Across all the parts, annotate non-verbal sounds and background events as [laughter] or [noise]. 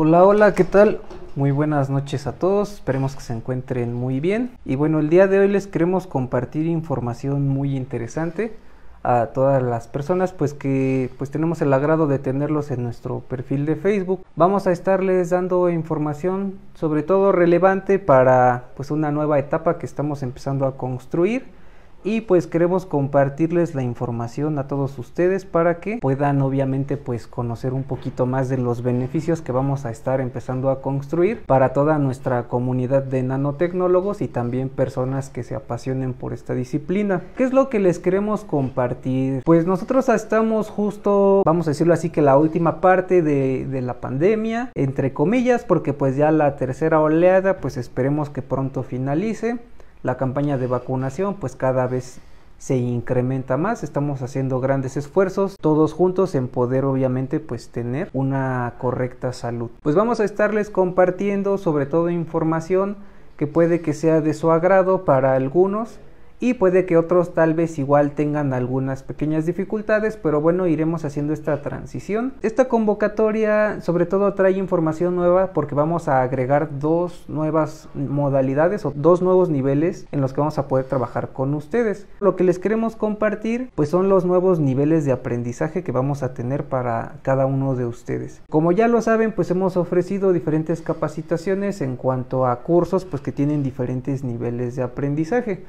Hola, hola, ¿qué tal? Muy buenas noches a todos, esperemos que se encuentren muy bien. Y bueno, el día de hoy les queremos compartir información muy interesante a todas las personas pues que pues tenemos el agrado de tenerlos en nuestro perfil de Facebook. Vamos a estarles dando información sobre todo relevante para pues una nueva etapa que estamos empezando a construir y pues queremos compartirles la información a todos ustedes para que puedan obviamente pues conocer un poquito más de los beneficios que vamos a estar empezando a construir para toda nuestra comunidad de nanotecnólogos y también personas que se apasionen por esta disciplina. ¿Qué es lo que les queremos compartir? Pues nosotros estamos justo, vamos a decirlo así, que la última parte de, de la pandemia, entre comillas, porque pues ya la tercera oleada pues esperemos que pronto finalice la campaña de vacunación pues cada vez se incrementa más, estamos haciendo grandes esfuerzos todos juntos en poder obviamente pues tener una correcta salud. Pues vamos a estarles compartiendo sobre todo información que puede que sea de su agrado para algunos y puede que otros tal vez igual tengan algunas pequeñas dificultades, pero bueno, iremos haciendo esta transición. Esta convocatoria sobre todo trae información nueva porque vamos a agregar dos nuevas modalidades o dos nuevos niveles en los que vamos a poder trabajar con ustedes. Lo que les queremos compartir pues son los nuevos niveles de aprendizaje que vamos a tener para cada uno de ustedes. Como ya lo saben, pues hemos ofrecido diferentes capacitaciones en cuanto a cursos pues que tienen diferentes niveles de aprendizaje.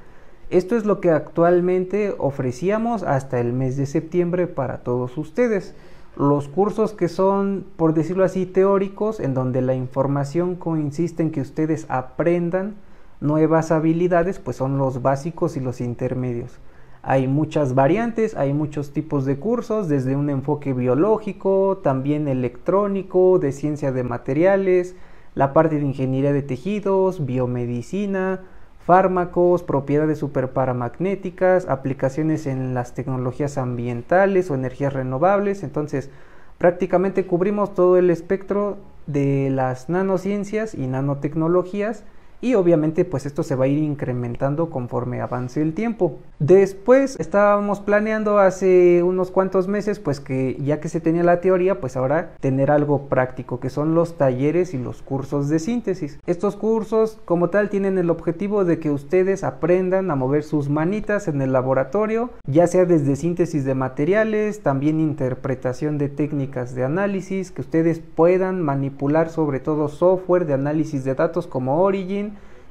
Esto es lo que actualmente ofrecíamos hasta el mes de septiembre para todos ustedes. Los cursos que son, por decirlo así, teóricos, en donde la información consiste en que ustedes aprendan nuevas habilidades, pues son los básicos y los intermedios. Hay muchas variantes, hay muchos tipos de cursos, desde un enfoque biológico, también electrónico, de ciencia de materiales, la parte de ingeniería de tejidos, biomedicina, fármacos, propiedades superparamagnéticas, aplicaciones en las tecnologías ambientales o energías renovables. Entonces, prácticamente cubrimos todo el espectro de las nanociencias y nanotecnologías y obviamente pues esto se va a ir incrementando conforme avance el tiempo. Después estábamos planeando hace unos cuantos meses pues que ya que se tenía la teoría pues ahora tener algo práctico que son los talleres y los cursos de síntesis. Estos cursos como tal tienen el objetivo de que ustedes aprendan a mover sus manitas en el laboratorio ya sea desde síntesis de materiales, también interpretación de técnicas de análisis, que ustedes puedan manipular sobre todo software de análisis de datos como Origin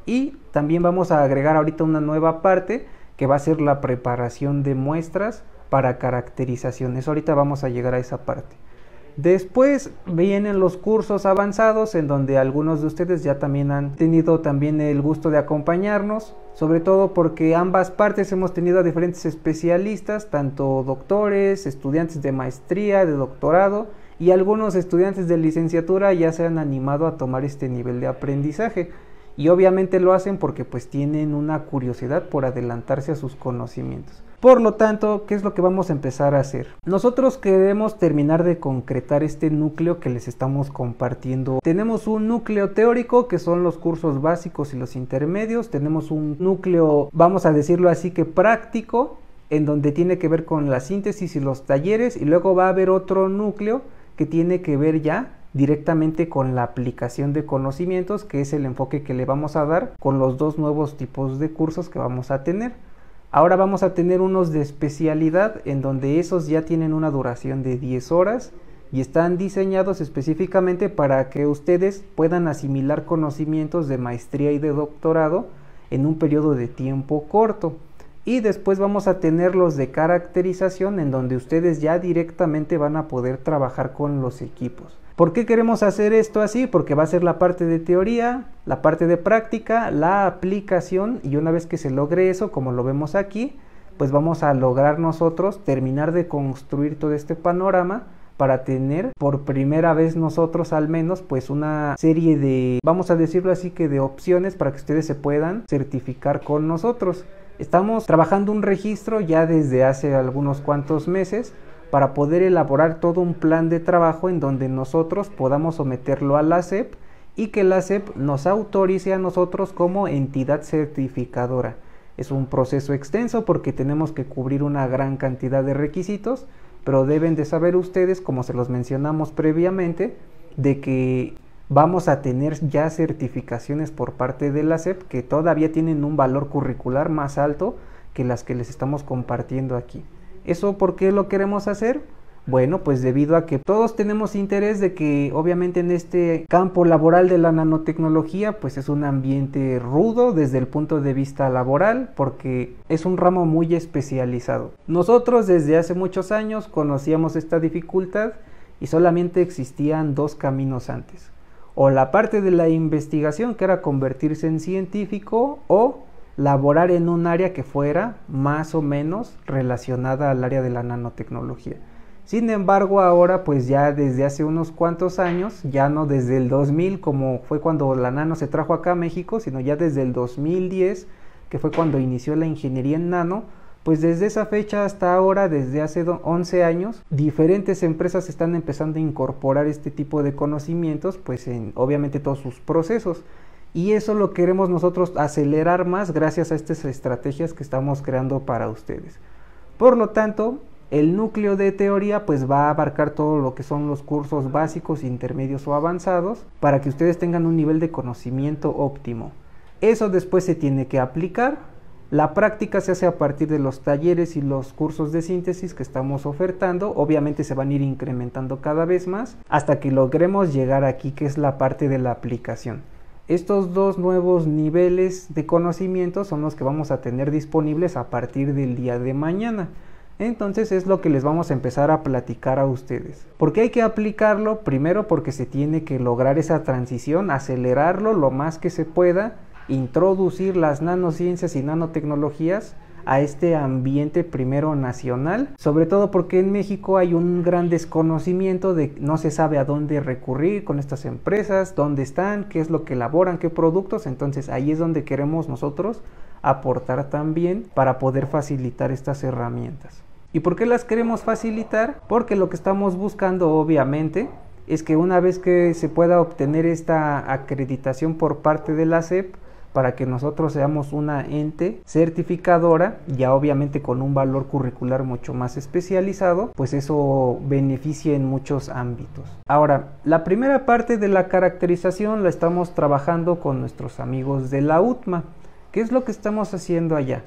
y también vamos a agregar ahorita una nueva parte que va a ser la preparación de muestras para caracterizaciones. Ahorita vamos a llegar a esa parte. Después vienen los cursos avanzados en donde algunos de ustedes ya también han tenido también el gusto de acompañarnos, sobre todo porque ambas partes hemos tenido a diferentes especialistas, tanto doctores, estudiantes de maestría, de doctorado y algunos estudiantes de licenciatura ya se han animado a tomar este nivel de aprendizaje y obviamente lo hacen porque pues tienen una curiosidad por adelantarse a sus conocimientos. Por lo tanto, ¿qué es lo que vamos a empezar a hacer? Nosotros queremos terminar de concretar este núcleo que les estamos compartiendo. Tenemos un núcleo teórico que son los cursos básicos y los intermedios. Tenemos un núcleo, vamos a decirlo así, que práctico, en donde tiene que ver con la síntesis y los talleres. Y luego va a haber otro núcleo que tiene que ver ya directamente con la aplicación de conocimientos, que es el enfoque que le vamos a dar con los dos nuevos tipos de cursos que vamos a tener. Ahora vamos a tener unos de especialidad en donde esos ya tienen una duración de 10 horas y están diseñados específicamente para que ustedes puedan asimilar conocimientos de maestría y de doctorado en un periodo de tiempo corto. Y después vamos a tener los de caracterización en donde ustedes ya directamente van a poder trabajar con los equipos. ¿Por qué queremos hacer esto así? Porque va a ser la parte de teoría, la parte de práctica, la aplicación y una vez que se logre eso, como lo vemos aquí, pues vamos a lograr nosotros terminar de construir todo este panorama para tener por primera vez nosotros al menos pues una serie de, vamos a decirlo así que de opciones para que ustedes se puedan certificar con nosotros. Estamos trabajando un registro ya desde hace algunos cuantos meses para poder elaborar todo un plan de trabajo en donde nosotros podamos someterlo a la SEP y que la SEP nos autorice a nosotros como entidad certificadora. Es un proceso extenso porque tenemos que cubrir una gran cantidad de requisitos, pero deben de saber ustedes, como se los mencionamos previamente, de que vamos a tener ya certificaciones por parte de la SEP que todavía tienen un valor curricular más alto que las que les estamos compartiendo aquí. ¿Eso por qué lo queremos hacer? Bueno, pues debido a que todos tenemos interés de que obviamente en este campo laboral de la nanotecnología pues es un ambiente rudo desde el punto de vista laboral porque es un ramo muy especializado. Nosotros desde hace muchos años conocíamos esta dificultad y solamente existían dos caminos antes. O la parte de la investigación que era convertirse en científico o laborar en un área que fuera más o menos relacionada al área de la nanotecnología. Sin embargo, ahora pues ya desde hace unos cuantos años, ya no desde el 2000 como fue cuando la nano se trajo acá a México, sino ya desde el 2010, que fue cuando inició la ingeniería en nano, pues desde esa fecha hasta ahora, desde hace 11 años, diferentes empresas están empezando a incorporar este tipo de conocimientos, pues en obviamente todos sus procesos. Y eso lo queremos nosotros acelerar más gracias a estas estrategias que estamos creando para ustedes. Por lo tanto, el núcleo de teoría pues va a abarcar todo lo que son los cursos básicos, intermedios o avanzados para que ustedes tengan un nivel de conocimiento óptimo. Eso después se tiene que aplicar. La práctica se hace a partir de los talleres y los cursos de síntesis que estamos ofertando. Obviamente se van a ir incrementando cada vez más hasta que logremos llegar aquí que es la parte de la aplicación. Estos dos nuevos niveles de conocimiento son los que vamos a tener disponibles a partir del día de mañana. Entonces es lo que les vamos a empezar a platicar a ustedes. ¿Por qué hay que aplicarlo? Primero porque se tiene que lograr esa transición, acelerarlo lo más que se pueda, introducir las nanociencias y nanotecnologías a este ambiente primero nacional, sobre todo porque en México hay un gran desconocimiento de no se sabe a dónde recurrir con estas empresas, dónde están, qué es lo que elaboran, qué productos, entonces ahí es donde queremos nosotros aportar también para poder facilitar estas herramientas. ¿Y por qué las queremos facilitar? Porque lo que estamos buscando obviamente es que una vez que se pueda obtener esta acreditación por parte de la SEP, para que nosotros seamos una ente certificadora, ya obviamente con un valor curricular mucho más especializado, pues eso beneficia en muchos ámbitos. Ahora, la primera parte de la caracterización la estamos trabajando con nuestros amigos de la UTMA. ¿Qué es lo que estamos haciendo allá?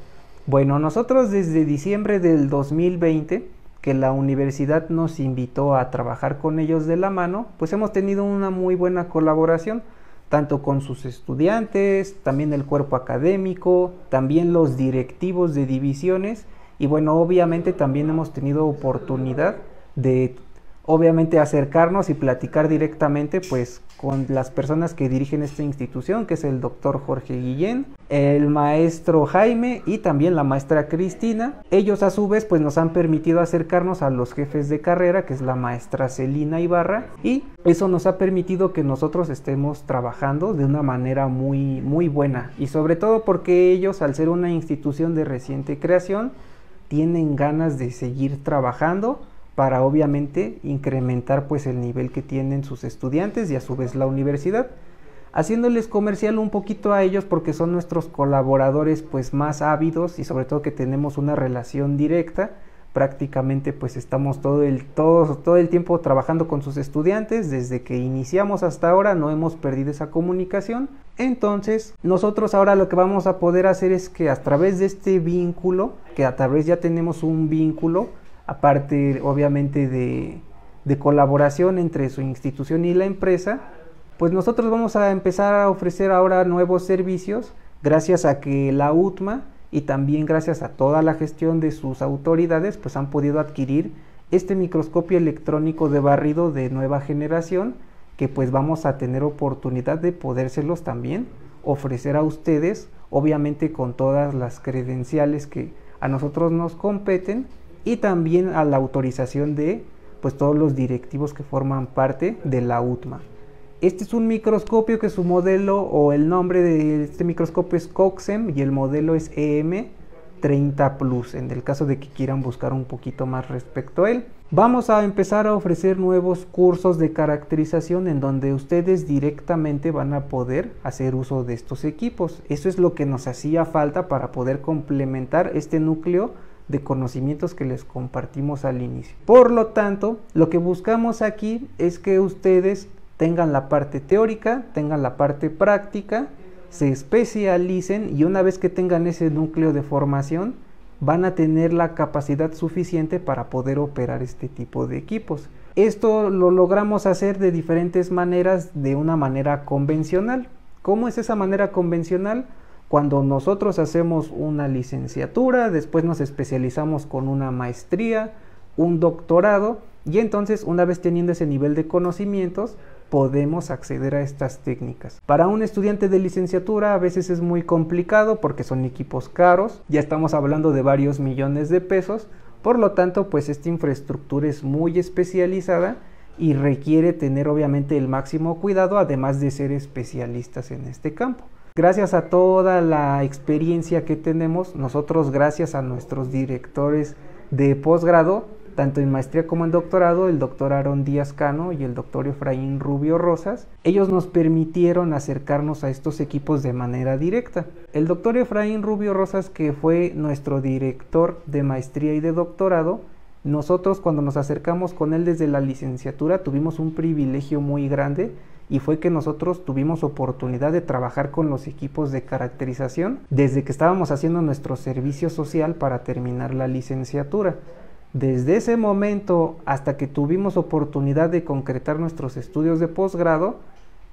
Bueno, nosotros desde diciembre del 2020, que la universidad nos invitó a trabajar con ellos de la mano, pues hemos tenido una muy buena colaboración, tanto con sus estudiantes, también el cuerpo académico, también los directivos de divisiones. Y bueno, obviamente también hemos tenido oportunidad de obviamente acercarnos y platicar directamente pues con las personas que dirigen esta institución, que es el doctor Jorge Guillén, el maestro Jaime y también la maestra Cristina. Ellos a su vez pues nos han permitido acercarnos a los jefes de carrera, que es la maestra Celina Ibarra, y eso nos ha permitido que nosotros estemos trabajando de una manera muy muy buena y sobre todo porque ellos al ser una institución de reciente creación tienen ganas de seguir trabajando para obviamente incrementar pues el nivel que tienen sus estudiantes y a su vez la universidad. Haciéndoles comercial un poquito a ellos porque son nuestros colaboradores pues más ávidos y sobre todo que tenemos una relación directa. Prácticamente pues estamos todo el todo, todo el tiempo trabajando con sus estudiantes. Desde que iniciamos hasta ahora no hemos perdido esa comunicación. Entonces nosotros ahora lo que vamos a poder hacer es que a través de este vínculo que a través ya tenemos un vínculo aparte obviamente de, colaboración entre su institución y la empresa, pues nosotros vamos a empezar a ofrecer ahora nuevos servicios gracias a que la UTMA y también gracias a toda la gestión de sus autoridades pues han podido adquirir este microscopio electrónico de barrido de nueva generación que pues vamos a tener oportunidad de podérselos también ofrecer a ustedes obviamente con todas las credenciales que a nosotros nos competen y también a la autorización de pues todos los directivos que forman parte de la UTMA. Este es un microscopio que su modelo o el nombre de este microscopio es COXEM y el modelo es EM30 Plus, en el caso de que quieran buscar un poquito más respecto a él. Vamos a empezar a ofrecer nuevos cursos de caracterización en donde ustedes directamente van a poder hacer uso de estos equipos. Eso es lo que nos hacía falta para poder complementar este núcleo de conocimientos que les compartimos al inicio. Por lo tanto, lo que buscamos aquí es que ustedes tengan la parte teórica, tengan la parte práctica, se especialicen y una vez que tengan ese núcleo de formación, van a tener la capacidad suficiente para poder operar este tipo de equipos. Esto lo logramos hacer de diferentes maneras, de una manera convencional. ¿Cómo es esa manera convencional? Cuando nosotros hacemos una licenciatura, después nos especializamos con una maestría, un doctorado, y entonces una vez teniendo ese nivel de conocimientos, podemos acceder a estas técnicas. Para un estudiante de licenciatura a veces es muy complicado porque son equipos caros, ya estamos hablando de varios millones de pesos, por lo tanto pues esta infraestructura es muy especializada y requiere tener obviamente el máximo cuidado además de ser especialistas en este campo. Gracias a toda la experiencia que tenemos, nosotros gracias a nuestros directores de posgrado, tanto en maestría como en doctorado, el doctor Aaron Díaz Cano y el doctor Efraín Rubio Rosas, ellos nos permitieron acercarnos a estos equipos de manera directa. El doctor Efraín Rubio Rosas, que fue nuestro director de maestría y de doctorado, nosotros cuando nos acercamos con él desde la licenciatura tuvimos un privilegio muy grande y fue que nosotros tuvimos oportunidad de trabajar con los equipos de caracterización desde que estábamos haciendo nuestro servicio social para terminar la licenciatura. Desde ese momento hasta que tuvimos oportunidad de concretar nuestros estudios de posgrado,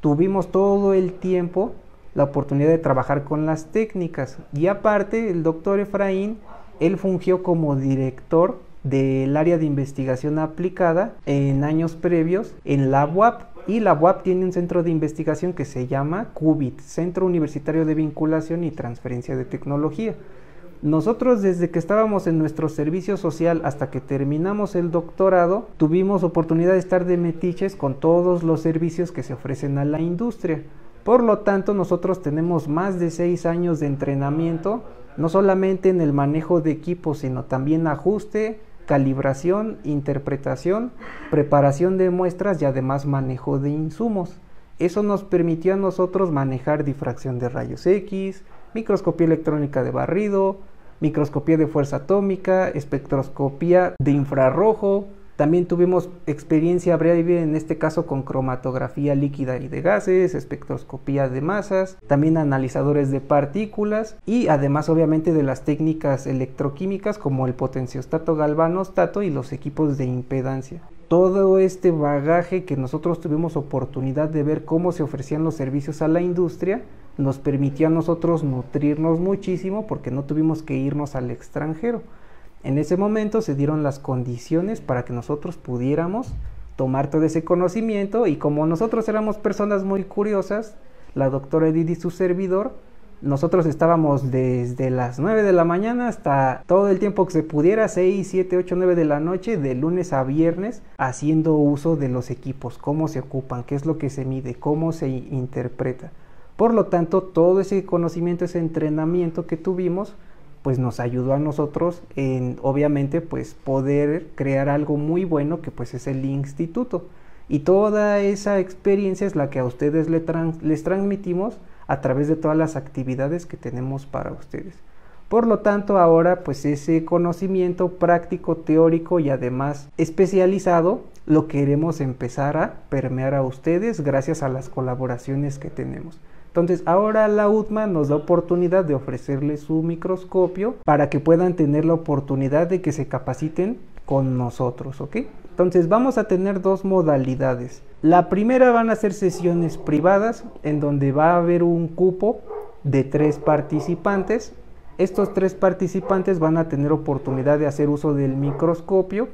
tuvimos todo el tiempo la oportunidad de trabajar con las técnicas. Y aparte, el doctor Efraín, él fungió como director del área de investigación aplicada en años previos en la UAP. Y la UAP tiene un centro de investigación que se llama CUBIT, Centro Universitario de Vinculación y Transferencia de Tecnología. Nosotros desde que estábamos en nuestro servicio social hasta que terminamos el doctorado, tuvimos oportunidad de estar de metiches con todos los servicios que se ofrecen a la industria. Por lo tanto, nosotros tenemos más de seis años de entrenamiento, no solamente en el manejo de equipos, sino también ajuste, calibración, interpretación, preparación de muestras y además manejo de insumos. Eso nos permitió a nosotros manejar difracción de rayos X, microscopía electrónica de barrido, microscopía de fuerza atómica, espectroscopía de infrarrojo. También tuvimos experiencia breve en este caso con cromatografía líquida y de gases, espectroscopía de masas, también analizadores de partículas y además obviamente de las técnicas electroquímicas como el potenciostato galvanostato y los equipos de impedancia todo este bagaje que nosotros tuvimos oportunidad de ver cómo se ofrecían los servicios a la industria, nos permitió a nosotros nutrirnos muchísimo porque no tuvimos que irnos al extranjero. En ese momento se dieron las condiciones para que nosotros pudiéramos tomar todo ese conocimiento y como nosotros éramos personas muy curiosas, la doctora Edith y su servidor nosotros estábamos desde las 9 de la mañana hasta todo el tiempo que se pudiera, 6, 7, 8, 9 de la noche, de lunes a viernes, haciendo uso de los equipos, cómo se ocupan, qué es lo que se mide, cómo se interpreta. Por lo tanto, todo ese conocimiento, ese entrenamiento que tuvimos, pues nos ayudó a nosotros en, obviamente, pues poder crear algo muy bueno que pues es el instituto. Y toda esa experiencia es la que a ustedes les transmitimos a través de todas las actividades que tenemos para ustedes. Por lo tanto, ahora pues ese conocimiento práctico, teórico y además especializado lo queremos empezar a permear a ustedes gracias a las colaboraciones que tenemos. Entonces, ahora la UTMA nos da oportunidad de ofrecerles su microscopio para que puedan tener la oportunidad de que se capaciten con nosotros, ¿ok? Entonces, vamos a tener dos modalidades. La primera van a ser sesiones privadas en donde va a haber un cupo de tres participantes. Estos tres participantes van a tener oportunidad de hacer uso del microscopio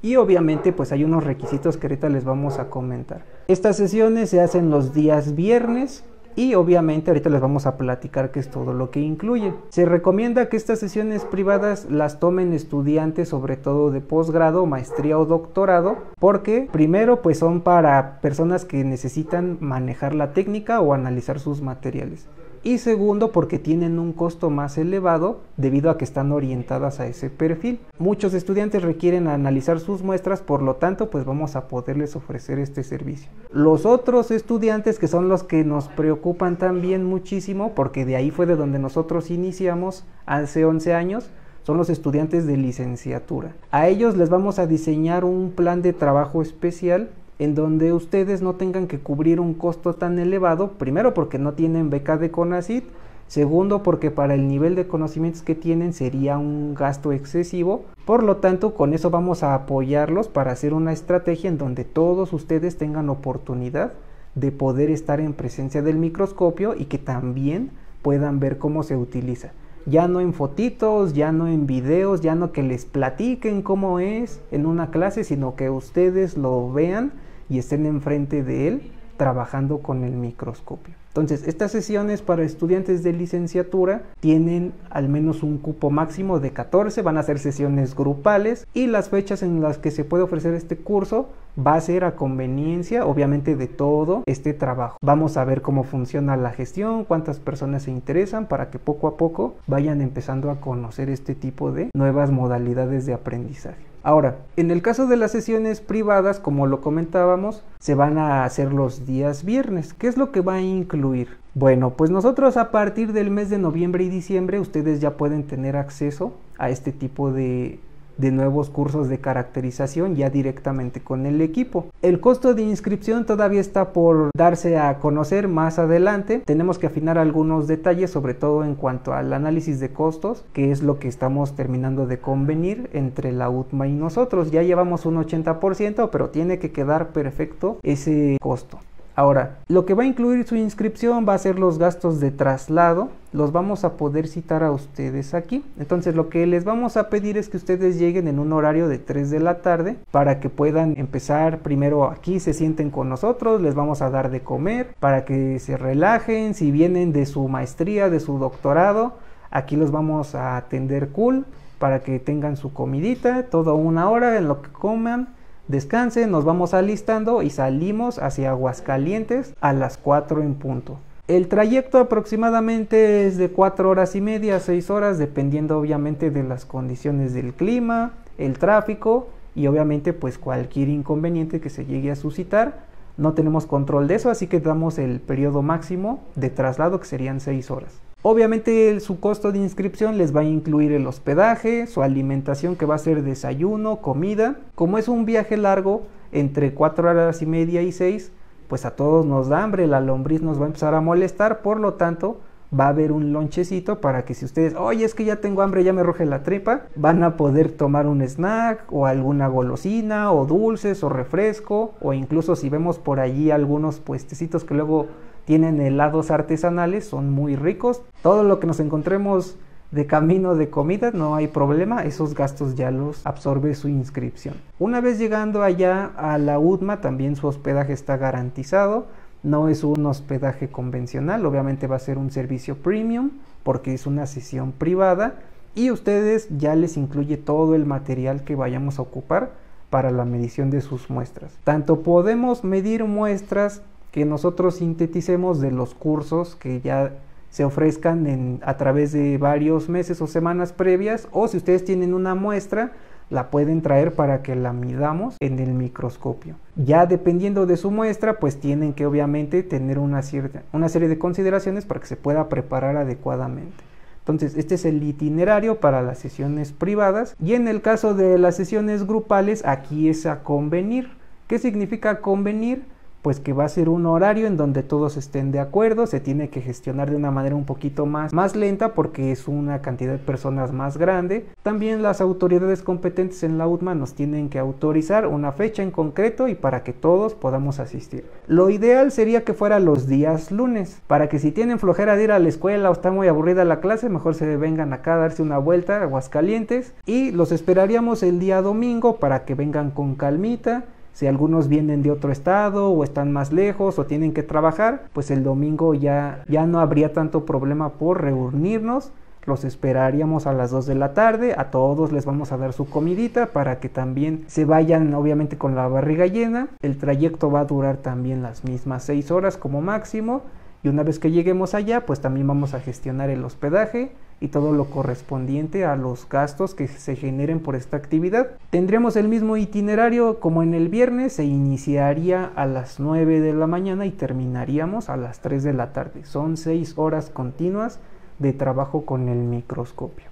y obviamente pues hay unos requisitos que ahorita les vamos a comentar. Estas sesiones se hacen los días viernes y obviamente ahorita les vamos a platicar qué es todo lo que incluye. Se recomienda que estas sesiones privadas las tomen estudiantes sobre todo de posgrado, maestría o doctorado, porque primero pues son para personas que necesitan manejar la técnica o analizar sus materiales y segundo porque tienen un costo más elevado debido a que están orientadas a ese perfil. Muchos estudiantes requieren analizar sus muestras, por lo tanto pues vamos a poderles ofrecer este servicio. Los otros estudiantes que son los que nos preocupan también muchísimo porque de ahí fue de donde nosotros iniciamos hace 11 años son los estudiantes de licenciatura. A ellos les vamos a diseñar un plan de trabajo especial en donde ustedes no tengan que cubrir un costo tan elevado, primero porque no tienen beca de CONACIT, segundo porque para el nivel de conocimientos que tienen sería un gasto excesivo, por lo tanto con eso vamos a apoyarlos para hacer una estrategia en donde todos ustedes tengan oportunidad de poder estar en presencia del microscopio y que también puedan ver cómo se utiliza. Ya no en fotitos, ya no en videos, ya no que les platiquen cómo es en una clase, sino que ustedes lo vean y estén enfrente de él trabajando con el microscopio. Entonces, estas sesiones para estudiantes de licenciatura tienen al menos un cupo máximo de 14, van a ser sesiones grupales y las fechas en las que se puede ofrecer este curso va a ser a conveniencia, obviamente, de todo este trabajo. Vamos a ver cómo funciona la gestión, cuántas personas se interesan para que poco a poco vayan empezando a conocer este tipo de nuevas modalidades de aprendizaje. Ahora, en el caso de las sesiones privadas, como lo comentábamos, se van a hacer los días viernes. ¿Qué es lo que va a incluir? Bueno, pues nosotros a partir del mes de noviembre y diciembre ustedes ya pueden tener acceso a este tipo de de nuevos cursos de caracterización ya directamente con el equipo. El costo de inscripción todavía está por darse a conocer más adelante. Tenemos que afinar algunos detalles, sobre todo en cuanto al análisis de costos, que es lo que estamos terminando de convenir entre la UTMA y nosotros. Ya llevamos un 80%, pero tiene que quedar perfecto ese costo. Ahora, lo que va a incluir su inscripción va a ser los gastos de traslado, los vamos a poder citar a ustedes aquí. Entonces lo que les vamos a pedir es que ustedes lleguen en un horario de 3 de la tarde para que puedan empezar primero aquí, se sienten con nosotros, les vamos a dar de comer para que se relajen, si vienen de su maestría, de su doctorado, aquí los vamos a atender cool para que tengan su comidita, toda una hora en lo que coman Descanse, nos vamos alistando y salimos hacia Aguascalientes a las 4 en punto. El trayecto aproximadamente es de 4 horas y media a 6 horas, dependiendo obviamente de las condiciones del clima, el tráfico y obviamente pues cualquier inconveniente que se llegue a suscitar. No tenemos control de eso, así que damos el periodo máximo de traslado que serían 6 horas. Obviamente su costo de inscripción les va a incluir el hospedaje, su alimentación que va a ser desayuno, comida. Como es un viaje largo, entre 4 horas y media y 6, pues a todos nos da hambre, la lombriz nos va a empezar a molestar, por lo tanto va a haber un lonchecito para que si ustedes, oye, es que ya tengo hambre, ya me ruge la tripa, van a poder tomar un snack o alguna golosina o dulces o refresco o incluso si vemos por allí algunos puestecitos que luego tienen helados artesanales, son muy ricos. Todo lo que nos encontremos de camino de comida no hay problema, esos gastos ya los absorbe su inscripción. Una vez llegando allá a la UDMA, también su hospedaje está garantizado. No es un hospedaje convencional, obviamente va a ser un servicio premium porque es una sesión privada y ustedes ya les incluye todo el material que vayamos a ocupar para la medición de sus muestras. Tanto podemos medir muestras que nosotros sinteticemos de los cursos que ya se ofrezcan en, a través de varios meses o semanas previas o si ustedes tienen una muestra la pueden traer para que la midamos en el microscopio. Ya dependiendo de su muestra, pues tienen que obviamente tener una, cierta, una serie de consideraciones para que se pueda preparar adecuadamente. Entonces, este es el itinerario para las sesiones privadas y en el caso de las sesiones grupales, aquí es a convenir. ¿Qué significa convenir? Pues que va a ser un horario en donde todos estén de acuerdo, se tiene que gestionar de una manera un poquito más, más lenta porque es una cantidad de personas más grande. También las autoridades competentes en la UTMA nos tienen que autorizar una fecha en concreto y para que todos podamos asistir. Lo ideal sería que fuera los días lunes, para que si tienen flojera de ir a la escuela o está muy aburrida la clase, mejor se vengan acá a darse una vuelta a Aguascalientes y los esperaríamos el día domingo para que vengan con calmita si algunos vienen de otro estado o están más lejos o tienen que trabajar, pues el domingo ya, ya no habría tanto problema por reunirnos. Los esperaríamos a las 2 de la tarde, a todos les vamos a dar su comidita para que también se vayan obviamente con la barriga llena. El trayecto va a durar también las mismas 6 horas como máximo y una vez que lleguemos allá pues también vamos a gestionar el hospedaje y todo lo correspondiente a los gastos que se generen por esta actividad. Tendremos el mismo itinerario como en el viernes, se iniciaría a las 9 de la mañana y terminaríamos a las 3 de la tarde. Son 6 horas continuas de trabajo con el microscopio.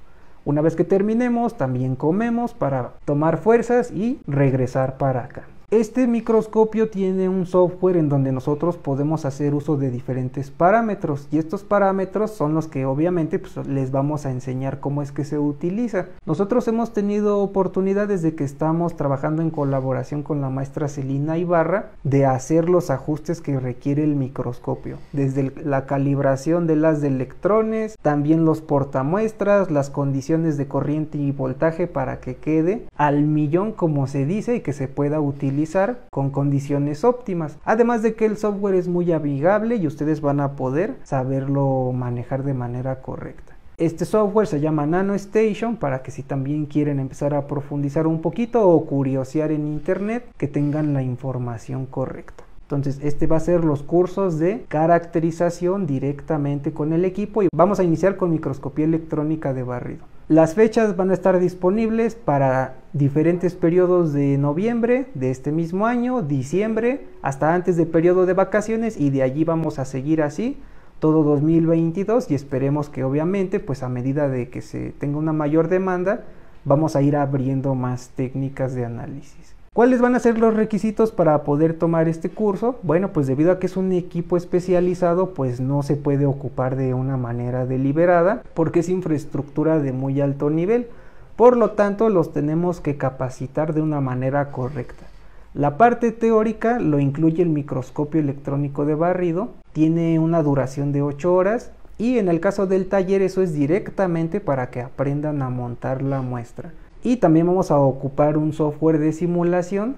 Una vez que terminemos, también comemos para tomar fuerzas y regresar para acá. Este microscopio tiene un software en donde nosotros podemos hacer uso de diferentes parámetros y estos parámetros son los que obviamente pues, les vamos a enseñar cómo es que se utiliza. Nosotros hemos tenido oportunidades de que estamos trabajando en colaboración con la maestra Celina Ibarra de hacer los ajustes que requiere el microscopio, desde la calibración de las de electrones, también los portamuestras, las condiciones de corriente y voltaje para que quede al millón como se dice y que se pueda utilizar con condiciones óptimas. Además de que el software es muy amigable y ustedes van a poder saberlo manejar de manera correcta. Este software se llama Nano Station para que si también quieren empezar a profundizar un poquito o curiosear en internet, que tengan la información correcta. Entonces, este va a ser los cursos de caracterización directamente con el equipo y vamos a iniciar con microscopía electrónica de barrido. Las fechas van a estar disponibles para diferentes periodos de noviembre de este mismo año, diciembre, hasta antes del periodo de vacaciones y de allí vamos a seguir así todo 2022 y esperemos que obviamente pues a medida de que se tenga una mayor demanda vamos a ir abriendo más técnicas de análisis. ¿Cuáles van a ser los requisitos para poder tomar este curso? Bueno, pues debido a que es un equipo especializado, pues no se puede ocupar de una manera deliberada porque es infraestructura de muy alto nivel. Por lo tanto, los tenemos que capacitar de una manera correcta. La parte teórica lo incluye el microscopio electrónico de barrido, tiene una duración de 8 horas y en el caso del taller eso es directamente para que aprendan a montar la muestra y también vamos a ocupar un software de simulación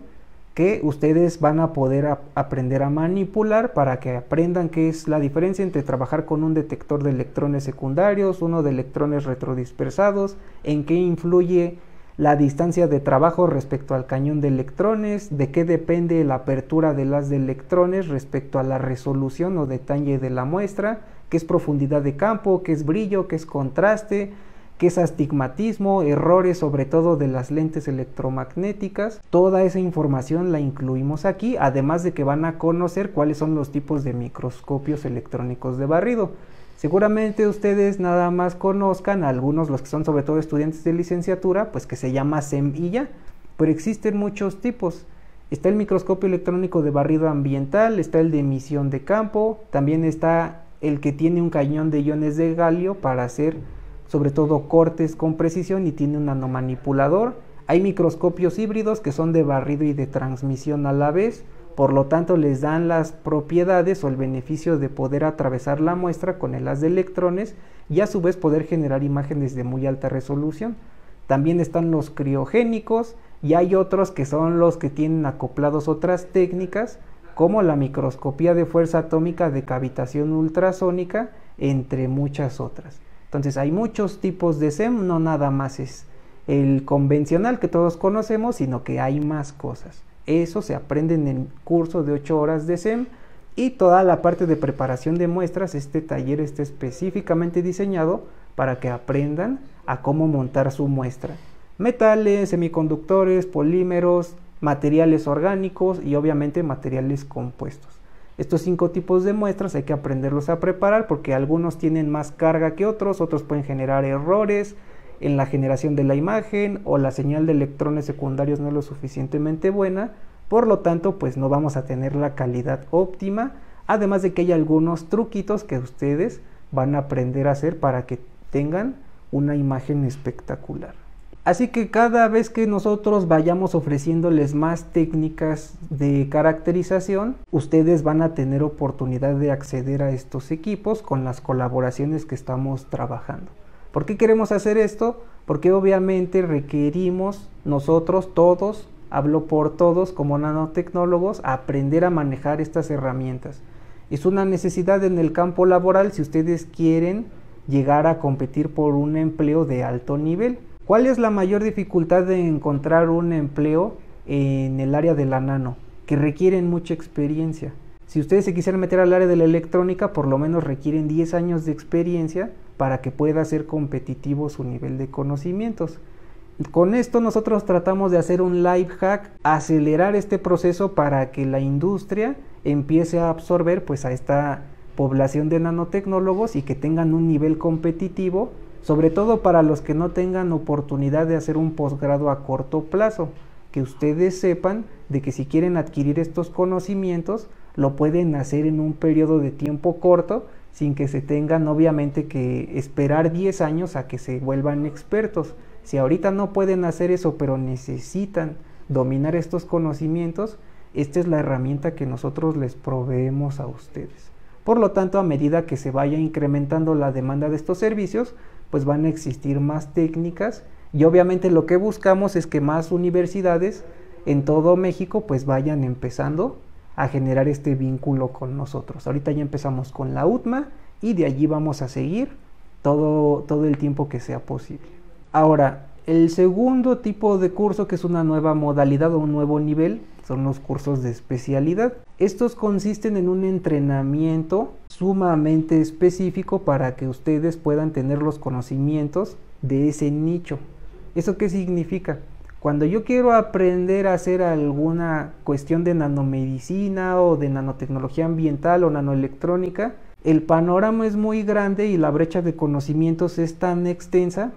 que ustedes van a poder aprender a manipular para que aprendan qué es la diferencia entre trabajar con un detector de electrones secundarios, uno de electrones retrodispersados, en qué influye la distancia de trabajo respecto al cañón de electrones, de qué depende la apertura de las de electrones respecto a la resolución o detalle de la muestra, qué es profundidad de campo, qué es brillo, qué es contraste, que es astigmatismo, errores sobre todo de las lentes electromagnéticas. Toda esa información la incluimos aquí, además de que van a conocer cuáles son los tipos de microscopios electrónicos de barrido. Seguramente ustedes nada más conozcan algunos, los que son sobre todo estudiantes de licenciatura, pues que se llama SEM y ya, pero existen muchos tipos. Está el microscopio electrónico de barrido ambiental, está el de emisión de campo, también está el que tiene un cañón de iones de galio para hacer sobre todo cortes con precisión y tiene un nanomanipulador. Hay microscopios híbridos que son de barrido y de transmisión a la vez, por lo tanto les dan las propiedades o el beneficio de poder atravesar la muestra con el haz de electrones y a su vez poder generar imágenes de muy alta resolución. También están los criogénicos y hay otros que son los que tienen acoplados otras técnicas como la microscopía de fuerza atómica de cavitación ultrasónica, entre muchas otras. Entonces hay muchos tipos de SEM, no nada más es el convencional que todos conocemos, sino que hay más cosas. Eso se aprende en el curso de 8 horas de SEM y toda la parte de preparación de muestras, este taller está específicamente diseñado para que aprendan a cómo montar su muestra. Metales, semiconductores, polímeros, materiales orgánicos y obviamente materiales compuestos. Estos cinco tipos de muestras hay que aprenderlos a preparar porque algunos tienen más carga que otros, otros pueden generar errores en la generación de la imagen o la señal de electrones secundarios no es lo suficientemente buena, por lo tanto pues no vamos a tener la calidad óptima, además de que hay algunos truquitos que ustedes van a aprender a hacer para que tengan una imagen espectacular. Así que cada vez que nosotros vayamos ofreciéndoles más técnicas de caracterización, ustedes van a tener oportunidad de acceder a estos equipos con las colaboraciones que estamos trabajando. ¿Por qué queremos hacer esto? Porque obviamente requerimos nosotros todos, hablo por todos como nanotecnólogos, aprender a manejar estas herramientas. Es una necesidad en el campo laboral si ustedes quieren llegar a competir por un empleo de alto nivel. ¿Cuál es la mayor dificultad de encontrar un empleo en el área de la nano? Que requieren mucha experiencia. Si ustedes se quisieran meter al área de la electrónica, por lo menos requieren 10 años de experiencia para que pueda ser competitivo su nivel de conocimientos. Con esto nosotros tratamos de hacer un live hack, acelerar este proceso para que la industria empiece a absorber pues a esta población de nanotecnólogos y que tengan un nivel competitivo sobre todo para los que no tengan oportunidad de hacer un posgrado a corto plazo. que ustedes sepan de que si quieren adquirir estos conocimientos, lo pueden hacer en un periodo de tiempo corto sin que se tengan obviamente que esperar 10 años a que se vuelvan expertos. Si ahorita no pueden hacer eso, pero necesitan dominar estos conocimientos, esta es la herramienta que nosotros les proveemos a ustedes. Por lo tanto, a medida que se vaya incrementando la demanda de estos servicios, pues van a existir más técnicas y obviamente lo que buscamos es que más universidades en todo México pues vayan empezando a generar este vínculo con nosotros. Ahorita ya empezamos con la UTMA y de allí vamos a seguir todo, todo el tiempo que sea posible. Ahora, el segundo tipo de curso, que es una nueva modalidad o un nuevo nivel, son los cursos de especialidad. Estos consisten en un entrenamiento sumamente específico para que ustedes puedan tener los conocimientos de ese nicho. ¿Eso qué significa? Cuando yo quiero aprender a hacer alguna cuestión de nanomedicina o de nanotecnología ambiental o nanoelectrónica, el panorama es muy grande y la brecha de conocimientos es tan extensa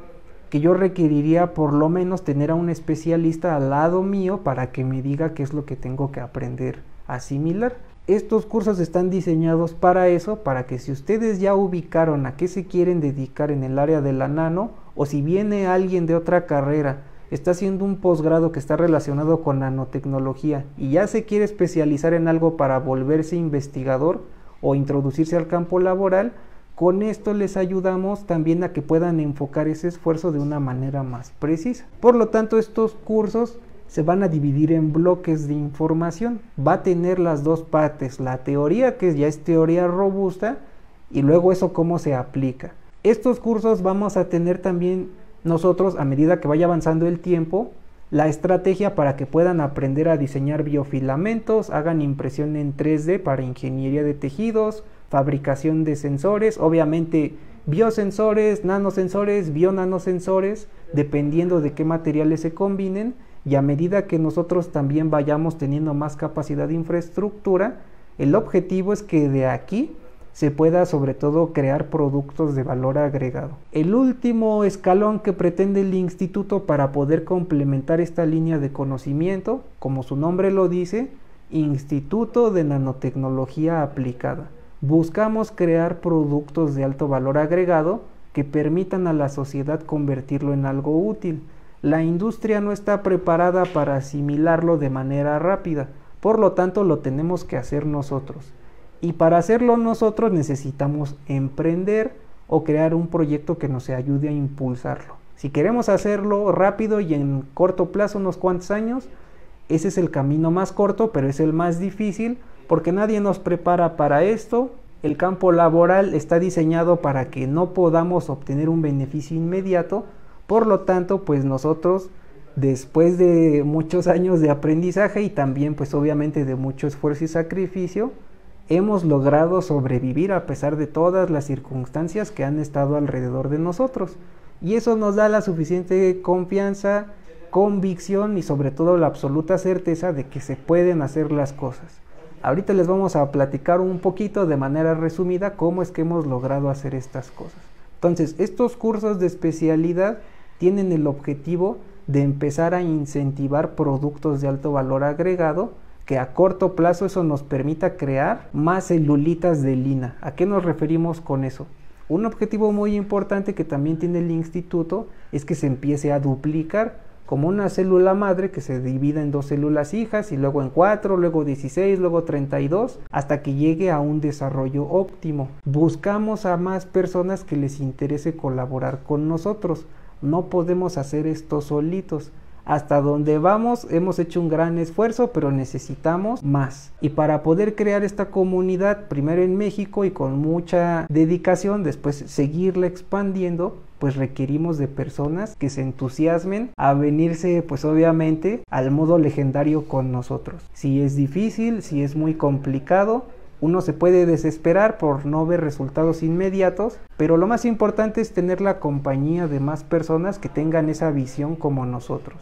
que yo requeriría por lo menos tener a un especialista al lado mío para que me diga qué es lo que tengo que aprender asimilar. Estos cursos están diseñados para eso, para que si ustedes ya ubicaron a qué se quieren dedicar en el área de la nano, o si viene alguien de otra carrera está haciendo un posgrado que está relacionado con nanotecnología y ya se quiere especializar en algo para volverse investigador o introducirse al campo laboral, con esto les ayudamos también a que puedan enfocar ese esfuerzo de una manera más precisa. Por lo tanto, estos cursos se van a dividir en bloques de información. Va a tener las dos partes, la teoría, que ya es teoría robusta, y luego eso cómo se aplica. Estos cursos vamos a tener también nosotros, a medida que vaya avanzando el tiempo, la estrategia para que puedan aprender a diseñar biofilamentos, hagan impresión en 3D para ingeniería de tejidos, fabricación de sensores, obviamente biosensores, nanosensores, bionanosensores, dependiendo de qué materiales se combinen, y a medida que nosotros también vayamos teniendo más capacidad de infraestructura, el objetivo es que de aquí se pueda sobre todo crear productos de valor agregado. El último escalón que pretende el instituto para poder complementar esta línea de conocimiento, como su nombre lo dice, Instituto de Nanotecnología Aplicada. Buscamos crear productos de alto valor agregado que permitan a la sociedad convertirlo en algo útil. La industria no está preparada para asimilarlo de manera rápida, por lo tanto lo tenemos que hacer nosotros. Y para hacerlo nosotros necesitamos emprender o crear un proyecto que nos ayude a impulsarlo. Si queremos hacerlo rápido y en corto plazo, unos cuantos años, ese es el camino más corto, pero es el más difícil porque nadie nos prepara para esto. El campo laboral está diseñado para que no podamos obtener un beneficio inmediato. Por lo tanto, pues nosotros, después de muchos años de aprendizaje y también pues obviamente de mucho esfuerzo y sacrificio, hemos logrado sobrevivir a pesar de todas las circunstancias que han estado alrededor de nosotros. Y eso nos da la suficiente confianza, convicción y sobre todo la absoluta certeza de que se pueden hacer las cosas. Ahorita les vamos a platicar un poquito de manera resumida cómo es que hemos logrado hacer estas cosas. Entonces, estos cursos de especialidad tienen el objetivo de empezar a incentivar productos de alto valor agregado que a corto plazo eso nos permita crear más celulitas de lina. ¿A qué nos referimos con eso? Un objetivo muy importante que también tiene el instituto es que se empiece a duplicar como una célula madre que se divida en dos células hijas y luego en cuatro, luego 16, luego 32, hasta que llegue a un desarrollo óptimo. Buscamos a más personas que les interese colaborar con nosotros. No podemos hacer esto solitos hasta donde vamos hemos hecho un gran esfuerzo, pero necesitamos más. Y para poder crear esta comunidad, primero en México y con mucha dedicación, después seguirla expandiendo, pues requerimos de personas que se entusiasmen a venirse pues obviamente al modo legendario con nosotros. Si es difícil, si es muy complicado, uno se puede desesperar por no ver resultados inmediatos, pero lo más importante es tener la compañía de más personas que tengan esa visión como nosotros.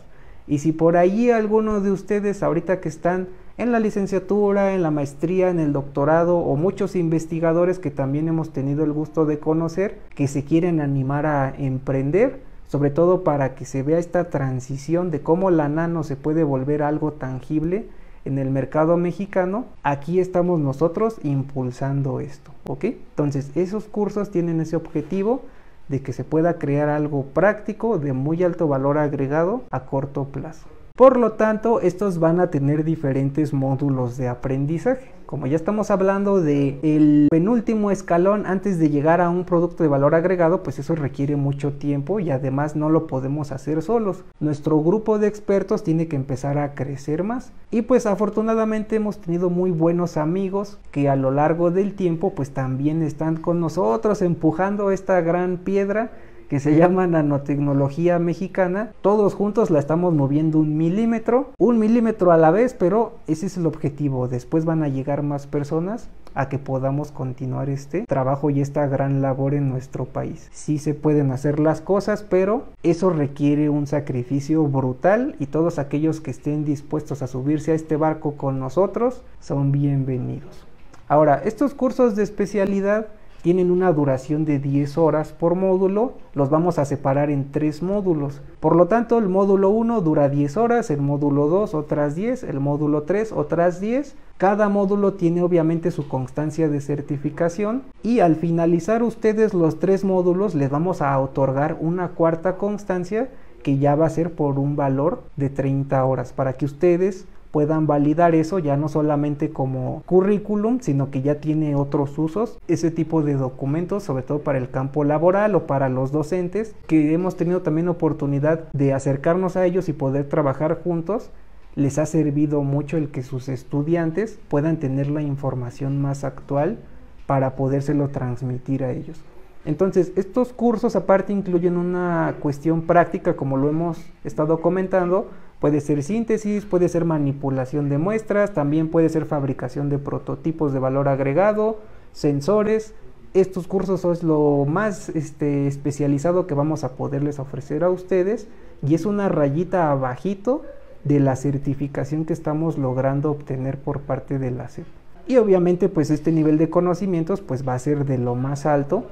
Y si por ahí alguno de ustedes ahorita que están en la licenciatura, en la maestría, en el doctorado o muchos investigadores que también hemos tenido el gusto de conocer que se quieren animar a emprender, sobre todo para que se vea esta transición de cómo la nano se puede volver algo tangible en el mercado mexicano, aquí estamos nosotros impulsando esto, ¿ok? Entonces, esos cursos tienen ese objetivo de que se pueda crear algo práctico de muy alto valor agregado a corto plazo. Por lo tanto, estos van a tener diferentes módulos de aprendizaje. Como ya estamos hablando de penúltimo escalón antes de llegar a un producto de valor agregado, pues eso requiere mucho tiempo y además no lo podemos hacer solos. Nuestro grupo de expertos tiene que empezar a crecer más y pues afortunadamente hemos tenido muy buenos amigos que a lo largo del tiempo pues también están con nosotros empujando esta gran piedra que se llama nanotecnología mexicana. Todos juntos la estamos moviendo un milímetro, un milímetro a la vez, pero ese es el objetivo. Después van a llegar más personas a que podamos continuar este trabajo y esta gran labor en nuestro país. Sí se pueden hacer las cosas, pero eso requiere un sacrificio brutal y todos aquellos que estén dispuestos a subirse a este barco con nosotros son bienvenidos. Ahora, estos cursos de especialidad tienen una duración de 10 horas por módulo, los vamos a separar en tres módulos. Por lo tanto, el módulo 1 dura 10 horas, el módulo 2 otras 10, el módulo 3 otras 10. Cada módulo tiene obviamente su constancia de certificación y al finalizar ustedes los tres módulos les vamos a otorgar una cuarta constancia que ya va a ser por un valor de 30 horas para que ustedes puedan validar eso ya no solamente como currículum, sino que ya tiene otros usos, ese tipo de documentos, sobre todo para el campo laboral o para los docentes, que hemos tenido también oportunidad de acercarnos a ellos y poder trabajar juntos les ha servido mucho el que sus estudiantes puedan tener la información más actual para podérselo transmitir a ellos. Entonces, estos cursos aparte incluyen una cuestión práctica, como lo hemos estado comentando, Puede ser síntesis, puede ser manipulación de muestras, también puede ser fabricación de prototipos de valor agregado, sensores. Estos cursos son lo más este, especializado que vamos a poderles ofrecer a ustedes y es una rayita abajito de la certificación que estamos logrando obtener por parte de la SEP. Y obviamente pues este nivel de conocimientos pues va a ser de lo más alto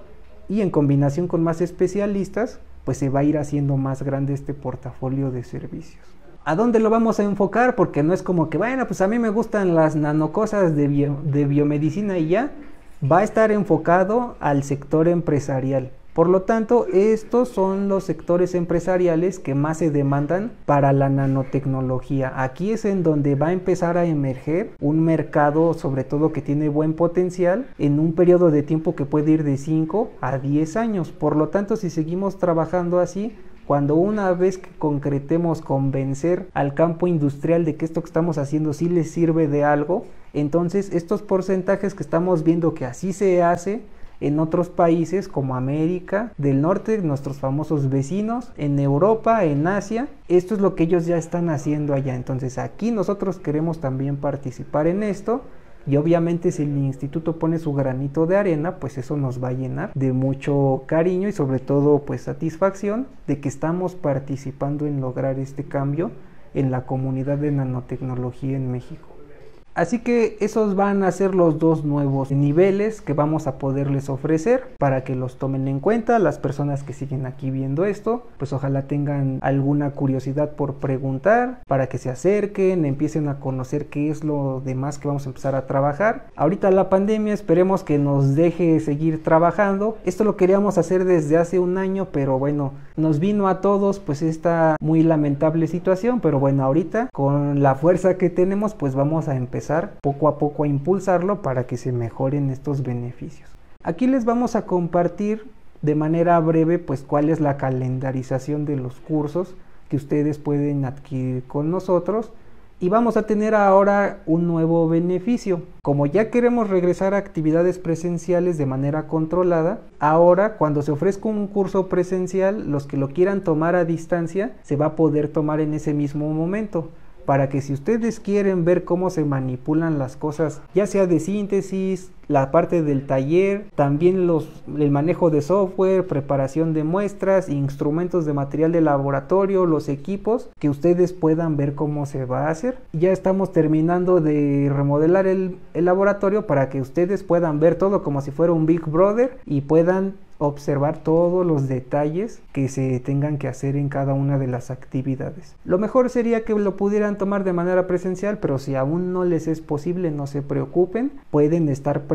y en combinación con más especialistas pues se va a ir haciendo más grande este portafolio de servicios. ¿A dónde lo vamos a enfocar? Porque no es como que, bueno, pues a mí me gustan las nanocosas de, de biomedicina y ya. Va a estar enfocado al sector empresarial. Por lo tanto, estos son los sectores empresariales que más se demandan para la nanotecnología. Aquí es en donde va a empezar a emerger un mercado, sobre todo que tiene buen potencial, en un periodo de tiempo que puede ir de 5 a 10 años. Por lo tanto, si seguimos trabajando así, cuando una vez que concretemos convencer al campo industrial de que esto que estamos haciendo sí les sirve de algo, entonces estos porcentajes que estamos viendo que así se hace en otros países como América del Norte, nuestros famosos vecinos, en Europa, en Asia, esto es lo que ellos ya están haciendo allá. Entonces aquí nosotros queremos también participar en esto y obviamente si el instituto pone su granito de arena, pues eso nos va a llenar de mucho cariño y sobre todo pues satisfacción de que estamos participando en lograr este cambio en la comunidad de nanotecnología en México. Así que esos van a ser los dos nuevos niveles que vamos a poderles ofrecer para que los tomen en cuenta. Las personas que siguen aquí viendo esto, pues ojalá tengan alguna curiosidad por preguntar, para que se acerquen, empiecen a conocer qué es lo demás que vamos a empezar a trabajar. Ahorita la pandemia esperemos que nos deje seguir trabajando. Esto lo queríamos hacer desde hace un año, pero bueno, nos vino a todos pues esta muy lamentable situación, pero bueno, ahorita con la fuerza que tenemos pues vamos a empezar poco a poco a impulsarlo para que se mejoren estos beneficios. Aquí les vamos a compartir de manera breve pues cuál es la calendarización de los cursos que ustedes pueden adquirir con nosotros y vamos a tener ahora un nuevo beneficio. Como ya queremos regresar a actividades presenciales de manera controlada, ahora cuando se ofrezca un curso presencial, los que lo quieran tomar a distancia, se va a poder tomar en ese mismo momento para que si ustedes quieren ver cómo se manipulan las cosas, ya sea de síntesis, la parte del taller, también los, el manejo de software, preparación de muestras, instrumentos de material de laboratorio, los equipos, que ustedes puedan ver cómo se va a hacer. Ya estamos terminando de remodelar el, el laboratorio para que ustedes puedan ver todo como si fuera un Big Brother y puedan observar todos los detalles que se tengan que hacer en cada una de las actividades. Lo mejor sería que lo pudieran tomar de manera presencial, pero si aún no les es posible, no se preocupen, pueden estar presentes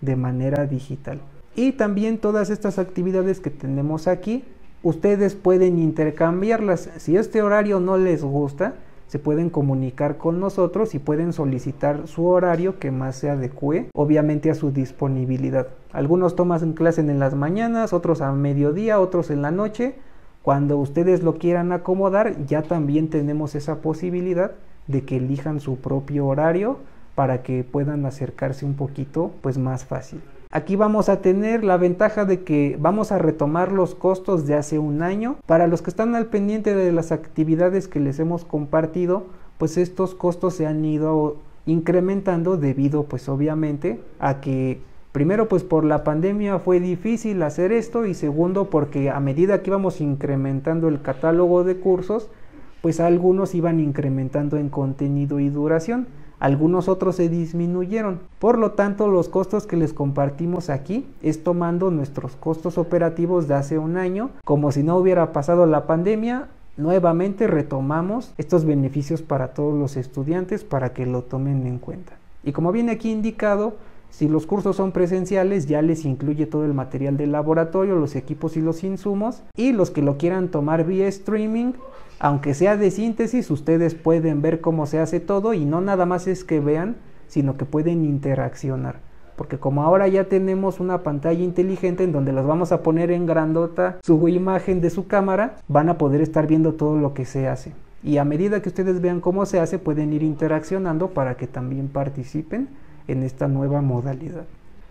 de manera digital. Y también todas estas actividades que tenemos aquí, ustedes pueden intercambiarlas. Si este horario no les gusta, se pueden comunicar con nosotros y pueden solicitar su horario que más se adecue, obviamente a su disponibilidad. Algunos toman clase en las mañanas, otros a mediodía, otros en la noche. Cuando ustedes lo quieran acomodar, ya también tenemos esa posibilidad de que elijan su propio horario para que puedan acercarse un poquito pues más fácil. Aquí vamos a tener la ventaja de que vamos a retomar los costos de hace un año. Para los que están al pendiente de las actividades que les hemos compartido, pues estos costos se han ido incrementando debido pues obviamente a que primero pues por la pandemia fue difícil hacer esto y segundo porque a medida que íbamos incrementando el catálogo de cursos, pues algunos iban incrementando en contenido y duración algunos otros se disminuyeron. Por lo tanto, los costos que les compartimos aquí es tomando nuestros costos operativos de hace un año, como si no hubiera pasado la pandemia, nuevamente retomamos estos beneficios para todos los estudiantes para que lo tomen en cuenta. Y como viene aquí indicado, si los cursos son presenciales, ya les incluye todo el material del laboratorio, los equipos y los insumos. Y los que lo quieran tomar vía streaming, aunque sea de síntesis, ustedes pueden ver cómo se hace todo y no nada más es que vean, sino que pueden interaccionar. Porque como ahora ya tenemos una pantalla inteligente en donde las vamos a poner en grandota su imagen de su cámara, van a poder estar viendo todo lo que se hace. Y a medida que ustedes vean cómo se hace, pueden ir interaccionando para que también participen en esta nueva modalidad.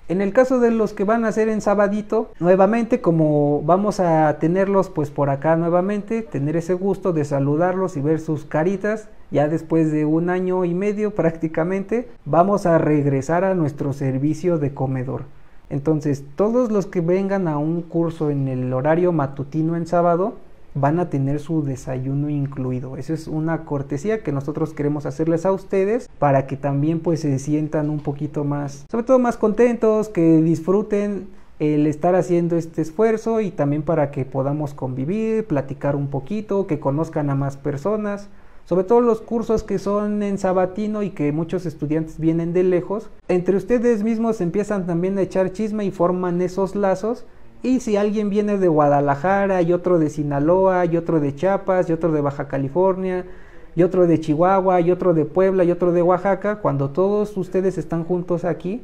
En el caso de los que van a hacer en sabadito, nuevamente como vamos a tenerlos pues por acá nuevamente, tener ese gusto de saludarlos y ver sus caritas, ya después de un año y medio [laughs] prácticamente, vamos a regresar a nuestro servicio de comedor. Entonces, todos los que vengan a un curso en el horario matutino en sábado, van a tener su desayuno incluido. Esa es una cortesía que nosotros queremos hacerles a ustedes para que también pues se sientan un poquito más, sobre todo más contentos, que disfruten el estar haciendo este esfuerzo y también para que podamos convivir, platicar un poquito, que conozcan a más personas. Sobre todo los cursos que son en sabatino y que muchos estudiantes vienen de lejos, entre ustedes mismos empiezan también a echar chisme y forman esos lazos y si alguien viene de Guadalajara y otro de Sinaloa y otro de Chiapas y otro de Baja California y otro de Chihuahua y otro de Puebla y otro de Oaxaca, cuando todos ustedes están juntos aquí,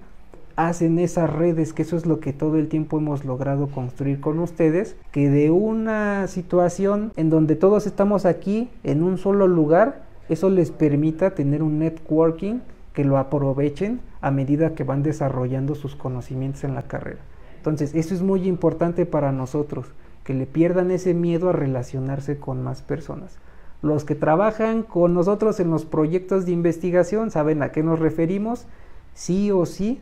hacen esas redes, que eso es lo que todo el tiempo hemos logrado construir con ustedes, que de una situación en donde todos estamos aquí en un solo lugar, eso les permita tener un networking que lo aprovechen a medida que van desarrollando sus conocimientos en la carrera. Entonces, eso es muy importante para nosotros, que le pierdan ese miedo a relacionarse con más personas. Los que trabajan con nosotros en los proyectos de investigación saben a qué nos referimos. Sí o sí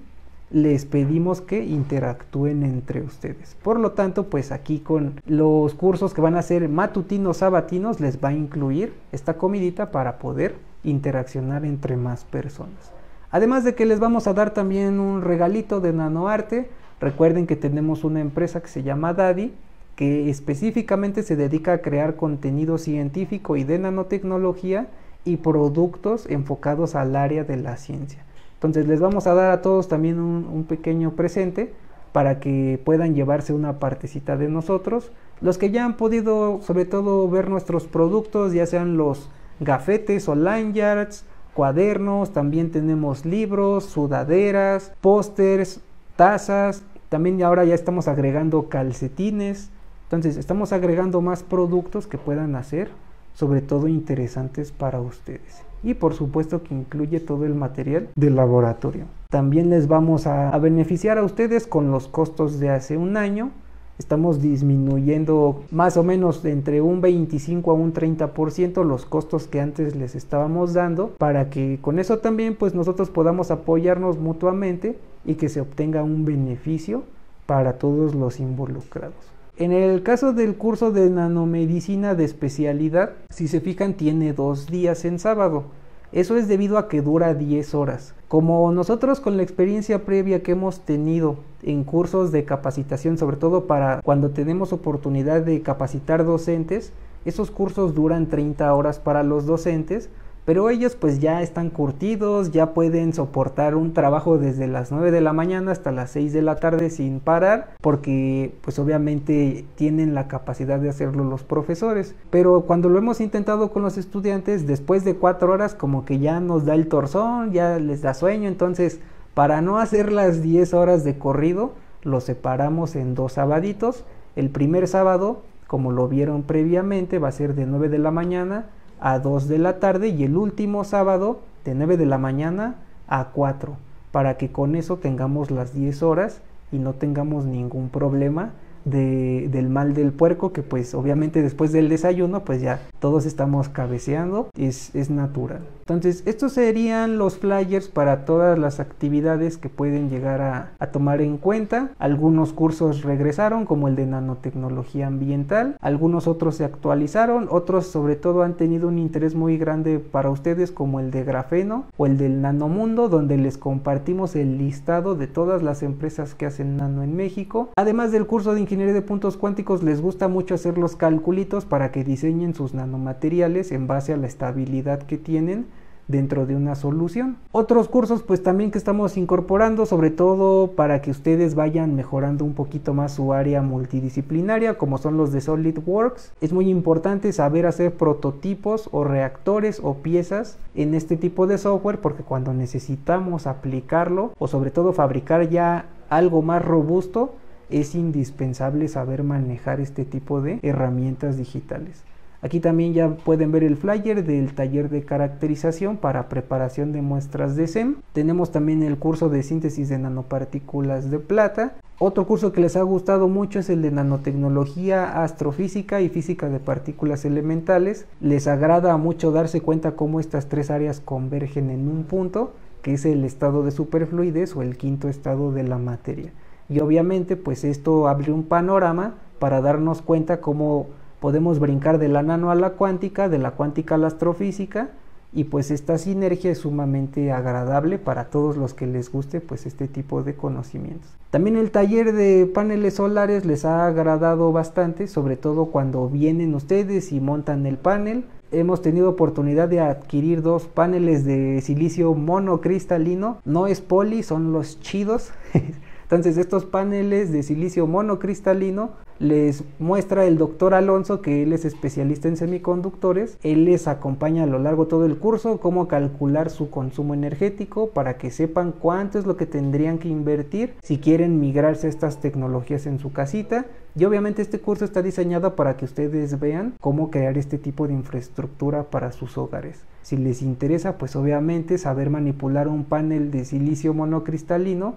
les pedimos que interactúen entre ustedes. Por lo tanto, pues aquí con los cursos que van a ser matutinos, sabatinos, les va a incluir esta comidita para poder interaccionar entre más personas. Además de que les vamos a dar también un regalito de nanoarte Recuerden que tenemos una empresa que se llama Daddy, que específicamente se dedica a crear contenido científico y de nanotecnología y productos enfocados al área de la ciencia. Entonces les vamos a dar a todos también un, pequeño presente para que puedan llevarse una partecita de nosotros. Los que ya han podido sobre todo ver nuestros productos, ya sean los gafetes o lanyards, cuadernos, también tenemos libros, sudaderas, pósters, tazas, también ahora ya estamos agregando calcetines. Entonces estamos agregando más productos que puedan hacer, sobre todo interesantes para ustedes. Y por supuesto que incluye todo el material del laboratorio. También les vamos a, beneficiar a ustedes con los costos de hace un año. Estamos disminuyendo más o menos entre un 25 a un 30% los costos que antes les estábamos dando para que con eso también pues nosotros podamos apoyarnos mutuamente y que se obtenga un beneficio para todos los involucrados. En el caso del curso de nanomedicina de especialidad, si se fijan, tiene dos días en sábado. Eso es debido a que dura 10 horas. Como nosotros con la experiencia previa que hemos tenido en cursos de capacitación, sobre todo para cuando tenemos oportunidad de capacitar docentes, esos cursos duran 30 horas para los docentes, pero ellos pues ya están curtidos, ya pueden soportar un trabajo desde las 9 de la mañana hasta las 6 de la tarde sin parar, porque pues obviamente tienen la capacidad de hacerlo los profesores. Pero cuando lo hemos intentado con los estudiantes, después de 4 horas como que ya nos da el torzón, ya les da sueño, entonces para no hacer las 10 horas de corrido, los separamos en dos sabaditos. El primer sábado, como lo vieron previamente, va a ser de 9 de la mañana a 2 de la tarde y el último sábado de 9 de la mañana a 4 para que con eso tengamos las 10 horas y no tengamos ningún problema del mal del puerco, que pues obviamente después del desayuno pues ya todos estamos cabeceando, es, es natural. Entonces estos serían los flyers para todas las actividades que pueden llegar a, tomar en cuenta. Algunos cursos regresaron como el de nanotecnología ambiental, algunos otros se actualizaron, otros sobre todo han tenido un interés muy grande para ustedes como el de grafeno o el del nanomundo donde les compartimos el listado de todas las empresas que hacen nano en México, además del curso de ingeniería de puntos cuánticos les gusta mucho hacer los calculitos para que diseñen sus nanomateriales en base a la estabilidad que tienen dentro de una solución. Otros cursos pues también que estamos incorporando, sobre todo para que ustedes vayan mejorando un poquito más su área multidisciplinaria, como son los de SolidWorks. Es muy importante saber hacer prototipos o reactores o piezas en este tipo de software porque cuando necesitamos aplicarlo o sobre todo fabricar ya algo más robusto, es indispensable saber manejar este tipo de herramientas digitales. Aquí también ya pueden ver el flyer del taller de caracterización para preparación de muestras de SEM. Tenemos también el curso de síntesis de nanopartículas de plata. Otro curso que les ha gustado mucho es el de nanotecnología, astrofísica y física de partículas elementales. Les agrada mucho darse cuenta cómo estas tres áreas convergen en un punto, que es el estado de superfluidez o el quinto estado de la materia. Y obviamente pues esto abre un panorama para darnos cuenta cómo podemos brincar de la nano a la cuántica, de la cuántica a la astrofísica y pues esta sinergia es sumamente agradable para todos los que les guste pues este tipo de conocimientos. También el taller de paneles solares les ha agradado bastante, sobre todo cuando vienen ustedes y montan el panel. Hemos tenido oportunidad de adquirir dos paneles de silicio monocristalino, no es poli, son los chidos. [laughs] Entonces estos paneles de silicio monocristalino les muestra el doctor Alonso que él es especialista en semiconductores. Él les acompaña a lo largo de todo el curso cómo calcular su consumo energético para que sepan cuánto es lo que tendrían que invertir si quieren migrarse a estas tecnologías en su casita. Y obviamente este curso está diseñado para que ustedes vean cómo crear este tipo de infraestructura para sus hogares. Si les interesa, pues obviamente saber manipular un panel de silicio monocristalino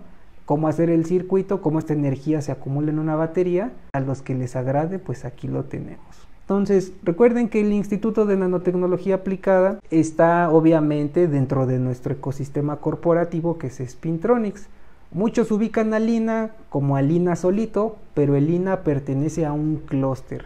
cómo hacer el circuito, cómo esta energía se acumula en una batería. A los que les agrade, pues aquí lo tenemos. Entonces, recuerden que el Instituto de Nanotecnología Aplicada está obviamente dentro de nuestro ecosistema corporativo que es Spintronics. Muchos ubican a Lina como a Lina solito, pero el Lina pertenece a un clúster.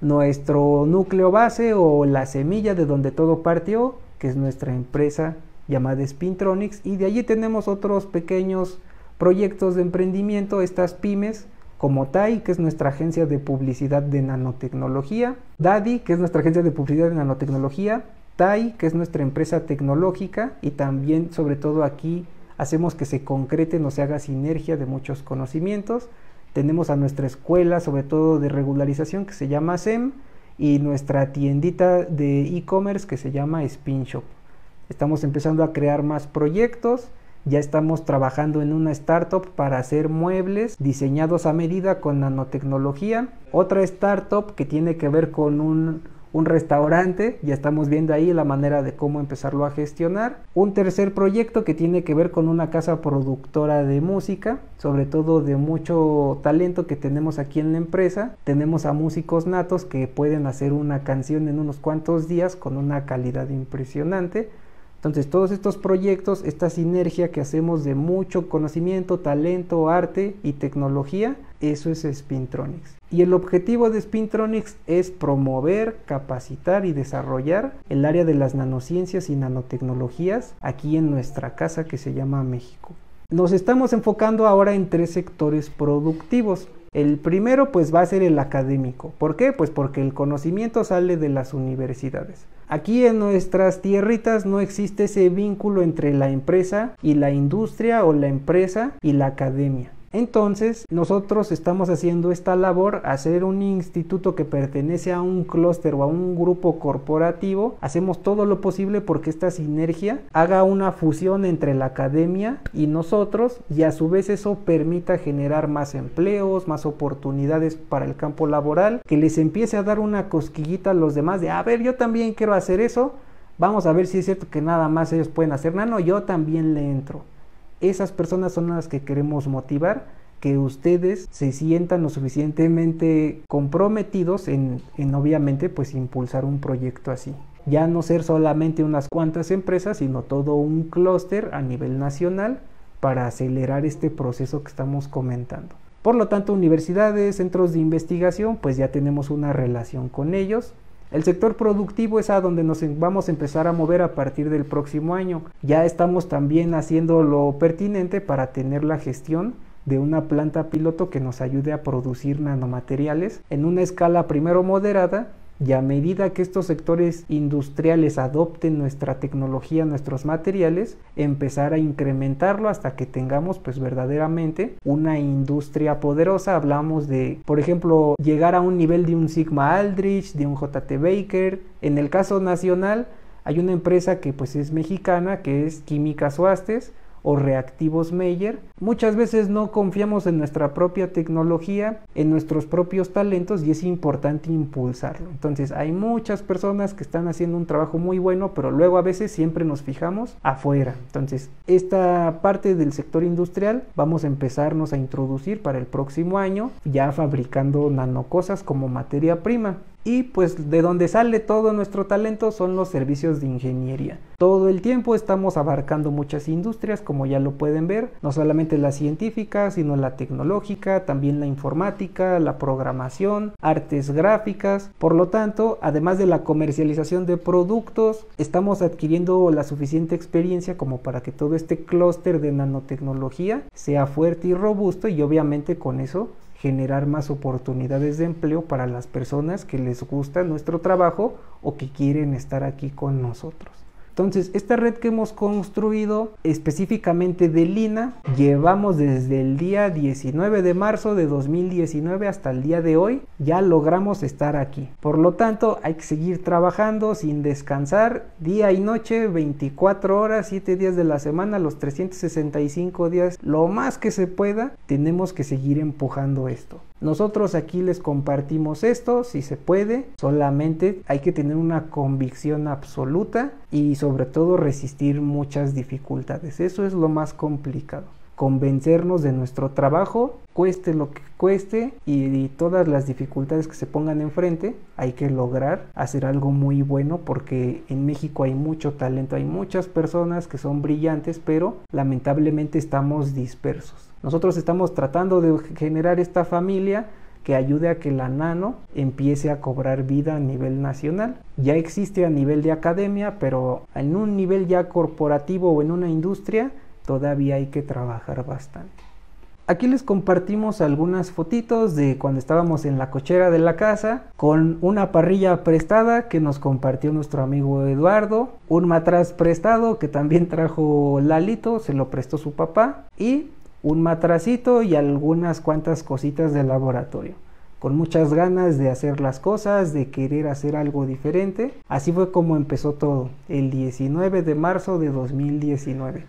Nuestro núcleo base o la semilla de donde todo partió, que es nuestra empresa llamada Spintronics, y de allí tenemos otros pequeños proyectos de emprendimiento, estas pymes, como TAI, que es nuestra agencia de publicidad de nanotecnología, DADI, que es nuestra agencia de publicidad de nanotecnología, TAI, que es nuestra empresa tecnológica, y también, sobre todo aquí, hacemos que se concrete, o se haga sinergia de muchos conocimientos. Tenemos a nuestra escuela, sobre todo de regularización, que se llama SEM, y nuestra tiendita de e-commerce que se llama SpinShop. Estamos empezando a crear más proyectos ya estamos trabajando en una startup para hacer muebles diseñados a medida con nanotecnología. Otra startup que tiene que ver con un, un restaurante, ya estamos viendo ahí la manera de cómo empezarlo a gestionar. Un tercer proyecto que tiene que ver con una casa productora de música, sobre todo de mucho talento que tenemos aquí en la empresa. Tenemos a músicos natos que pueden hacer una canción en unos cuantos días con una calidad impresionante. Entonces todos estos proyectos, esta sinergia que hacemos de mucho conocimiento, talento, arte y tecnología, eso es Spintronics. Y el objetivo de Spintronics es promover, capacitar y desarrollar el área de las nanociencias y nanotecnologías aquí en nuestra casa que se llama México. Nos estamos enfocando ahora en tres sectores productivos. El primero pues va a ser el académico. ¿Por qué? Pues porque el conocimiento sale de las universidades. Aquí en nuestras tierritas no existe ese vínculo entre la empresa y la industria o la empresa y la academia. Entonces, nosotros estamos haciendo esta labor, hacer un instituto que pertenece a un clúster o a un grupo corporativo. Hacemos todo lo posible porque esta sinergia haga una fusión entre la academia y nosotros y a su vez eso permita generar más empleos, más oportunidades para el campo laboral, que les empiece a dar una cosquillita a los demás de, a ver, yo también quiero hacer eso. Vamos a ver si es cierto que nada más ellos pueden hacer. No, no, yo también le entro esas personas son las que queremos motivar que ustedes se sientan lo suficientemente comprometidos en, en, obviamente pues impulsar un proyecto así. Ya no ser solamente unas cuantas empresas, sino todo un clúster a nivel nacional para acelerar este proceso que estamos comentando. Por lo tanto, universidades, centros de investigación, pues ya tenemos una relación con ellos el sector productivo es a donde nos vamos a empezar a mover a partir del próximo año. Ya estamos también haciendo lo pertinente para tener la gestión de una planta piloto que nos ayude a producir nanomateriales en una escala primero moderada y a medida que estos sectores industriales adopten nuestra tecnología, nuestros materiales, empezar a incrementarlo hasta que tengamos pues verdaderamente una industria poderosa. Hablamos de, por ejemplo, llegar a un nivel de un Sigma Aldrich, de un JT Baker. En el caso nacional hay una empresa que pues es mexicana, que es Químicas Oastes, o reactivos Meyer. Muchas veces no confiamos en nuestra propia tecnología, en nuestros propios talentos y es importante impulsarlo. Entonces hay muchas personas que están haciendo un trabajo muy bueno, pero luego a veces siempre nos fijamos afuera. Entonces esta parte del sector industrial vamos a empezarnos a introducir para el próximo año ya fabricando nanocosas como materia prima. Y pues de donde sale todo nuestro talento son los servicios de ingeniería. Todo el tiempo estamos abarcando muchas industrias, como ya lo pueden ver, no solamente la científica, sino la tecnológica, también la informática, la programación, artes gráficas. Por lo tanto, además de la comercialización de productos, estamos adquiriendo la suficiente experiencia como para que todo este clúster de nanotecnología sea fuerte y robusto y obviamente con eso generar más oportunidades de empleo para las personas que les gusta nuestro trabajo o que quieren estar aquí con nosotros. Entonces, esta red que hemos construido específicamente de Lina, llevamos desde el día 19 de marzo de 2019 hasta el día de hoy, ya logramos estar aquí. Por lo tanto, hay que seguir trabajando sin descansar día y noche, 24 horas, 7 días de la semana, los 365 días, lo más que se pueda, tenemos que seguir empujando esto. Nosotros aquí les compartimos esto, si se puede, solamente hay que tener una convicción absoluta y sobre todo resistir muchas dificultades. Eso es lo más complicado. Convencernos de nuestro trabajo, cueste lo que cueste y, todas las dificultades que se pongan enfrente, hay que lograr hacer algo muy bueno porque en México hay mucho talento, hay muchas personas que son brillantes, pero lamentablemente estamos dispersos. Nosotros estamos tratando de generar esta familia que ayude a que la nano empiece a cobrar vida a nivel nacional. Ya existe a nivel de academia, pero en un nivel ya corporativo o en una industria todavía hay que trabajar bastante. Aquí les compartimos algunas fotitos de cuando estábamos en la cochera de la casa con una parrilla prestada que nos compartió nuestro amigo Eduardo, un matraz prestado que también trajo Lalito, se lo prestó su papá y un matracito y algunas cuantas cositas del laboratorio. Con muchas ganas de hacer las cosas, de querer hacer algo diferente. Así fue como empezó todo, el 19 de marzo de 2019.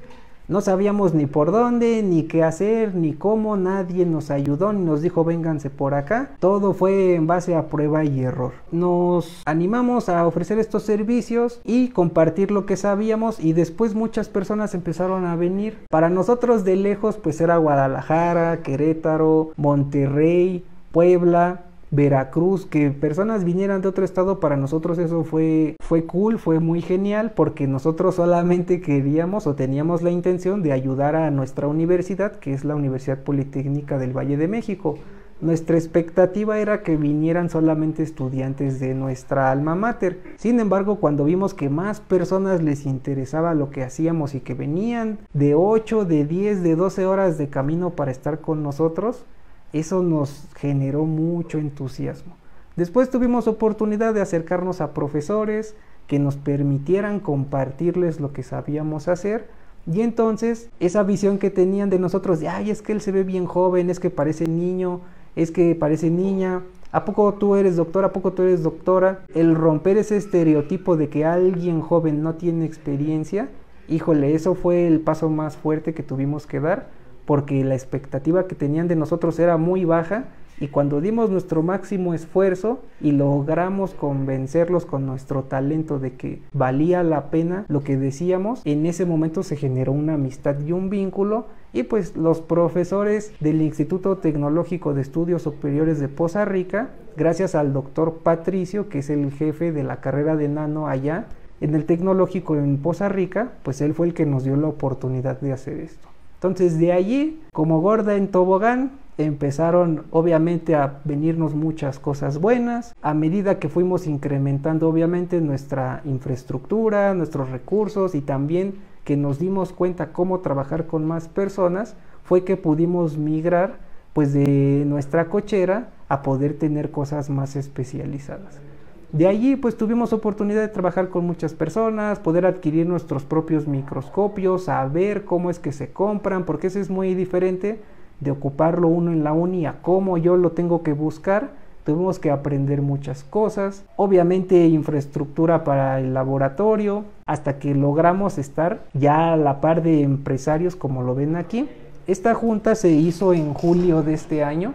No sabíamos ni por dónde, ni qué hacer, ni cómo, nadie nos ayudó, ni nos dijo vénganse por acá. Todo fue en base a prueba y error. Nos animamos a ofrecer estos servicios y compartir lo que sabíamos y después muchas personas empezaron a venir. Para nosotros de lejos pues era Guadalajara, Querétaro, Monterrey, Puebla, Veracruz, que personas vinieran de otro estado, para nosotros eso fue, fue cool, fue muy genial, porque nosotros solamente queríamos o teníamos la intención de ayudar a nuestra universidad, que es la Universidad Politécnica del Valle de México. Nuestra expectativa era que vinieran solamente estudiantes de nuestra alma mater. Sin embargo, cuando vimos que más personas les interesaba lo que hacíamos y que venían de 8, de 10, de 12 horas de camino para estar con nosotros, eso nos generó mucho entusiasmo. Después tuvimos oportunidad de acercarnos a profesores que nos permitieran compartirles lo que sabíamos hacer. Y entonces esa visión que tenían de nosotros de, ay, es que él se ve bien joven, es que parece niño, es que parece niña, ¿a poco tú eres doctora? ¿A poco tú eres doctora? El romper ese estereotipo de que alguien joven no tiene experiencia, híjole, eso fue el paso más fuerte que tuvimos que dar porque la expectativa que tenían de nosotros era muy baja y cuando dimos nuestro máximo esfuerzo y logramos convencerlos con nuestro talento de que valía la pena lo que decíamos, en ese momento se generó una amistad y un vínculo y pues los profesores del Instituto Tecnológico de Estudios Superiores de Poza Rica, gracias al doctor Patricio, que es el jefe de la carrera de nano allá en el tecnológico en Poza Rica, pues él fue el que nos dio la oportunidad de hacer esto. Entonces de allí, como gorda en tobogán, empezaron obviamente a venirnos muchas cosas buenas. A medida que fuimos incrementando obviamente nuestra infraestructura, nuestros recursos y también que nos dimos cuenta cómo trabajar con más personas, fue que pudimos migrar pues de nuestra cochera a poder tener cosas más especializadas. De allí pues tuvimos oportunidad de trabajar con muchas personas, poder adquirir nuestros propios microscopios, saber cómo es que se compran, porque eso es muy diferente de ocuparlo uno en la uni a cómo yo lo tengo que buscar. Tuvimos que aprender muchas cosas, obviamente infraestructura para el laboratorio, hasta que logramos estar ya a la par de empresarios como lo ven aquí. Esta junta se hizo en julio de este año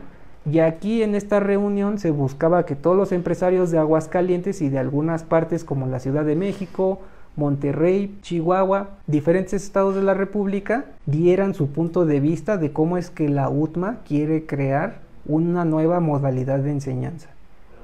y aquí en esta reunión se buscaba que todos los empresarios de Aguascalientes y de algunas partes como la Ciudad de México, Monterrey, Chihuahua, diferentes estados de la República, dieran su punto de vista de cómo es que la UTMA quiere crear una nueva modalidad de enseñanza.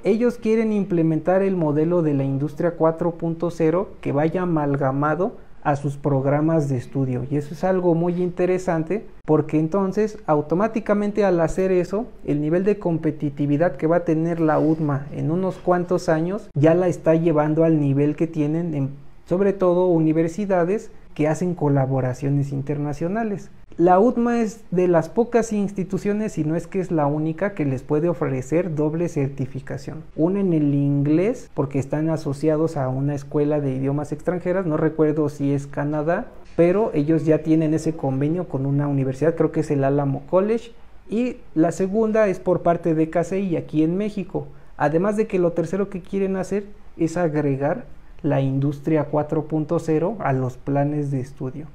Ellos quieren implementar el modelo de la industria 4.0 que vaya amalgamado a sus programas de estudio. Y eso es algo muy interesante porque entonces automáticamente al hacer eso, el nivel de competitividad que va a tener la UDMA en unos cuantos años ya la está llevando al nivel que tienen en sobre todo universidades que hacen colaboraciones internacionales. La UTMA es de las pocas instituciones, y no es que es la única, que les puede ofrecer doble certificación. Una en el inglés, porque están asociados a una escuela de idiomas extranjeras, no recuerdo si es Canadá, pero ellos ya tienen ese convenio con una universidad, creo que es el Alamo College, y la segunda es por parte de KCI aquí en México. Además de que lo tercero que quieren hacer es agregar la industria 4.0 a los planes de estudio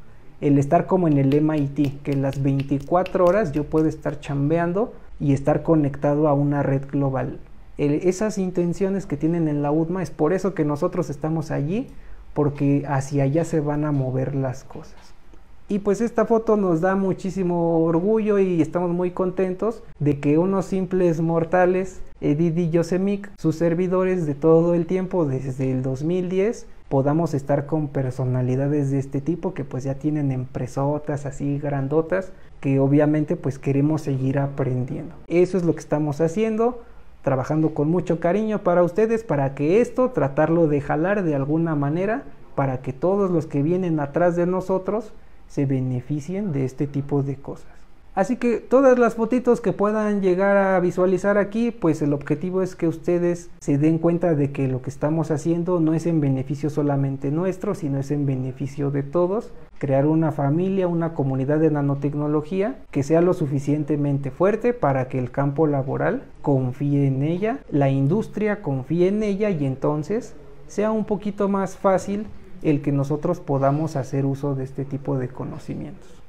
el estar como en el MIT, que las 24 horas yo puedo estar chambeando y estar conectado a una red global. esas intenciones que tienen en la UDMA es por eso que nosotros estamos allí, porque hacia allá se van a mover las cosas. Y pues esta foto nos da muchísimo orgullo y estamos muy contentos de que unos simples mortales, Edith y Yosemik, sus servidores de todo el tiempo desde el 2010, podamos estar con personalidades de este tipo que pues ya tienen empresotas así grandotas que obviamente pues queremos seguir aprendiendo. Eso es lo que estamos haciendo, trabajando con mucho cariño para ustedes para que esto tratarlo de jalar de alguna manera para que todos los que vienen atrás de nosotros se beneficien de este tipo de cosas. Así que todas las fotitos que puedan llegar a visualizar aquí, pues el objetivo es que ustedes se den cuenta de que lo que estamos haciendo no es en beneficio solamente nuestro, sino es en beneficio de todos. Crear una familia, una comunidad de nanotecnología que sea lo suficientemente fuerte para que el campo laboral confíe en ella, la industria confíe en ella y entonces sea un poquito más fácil el que nosotros podamos hacer uso de este tipo de conocimientos.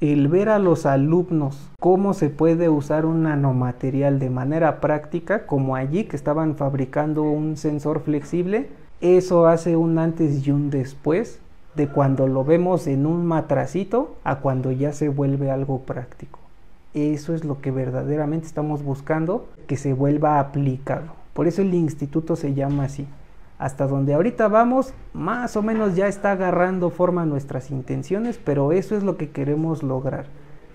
El ver a los alumnos cómo se puede usar un nanomaterial de manera práctica, como allí que estaban fabricando un sensor flexible, eso hace un antes y un después de cuando lo vemos en un matracito a cuando ya se vuelve algo práctico. Eso es lo que verdaderamente estamos buscando, que se vuelva aplicado. Por eso el instituto se llama así. Hasta donde ahorita vamos, más o menos ya está agarrando forma nuestras intenciones, pero eso es lo que queremos lograr,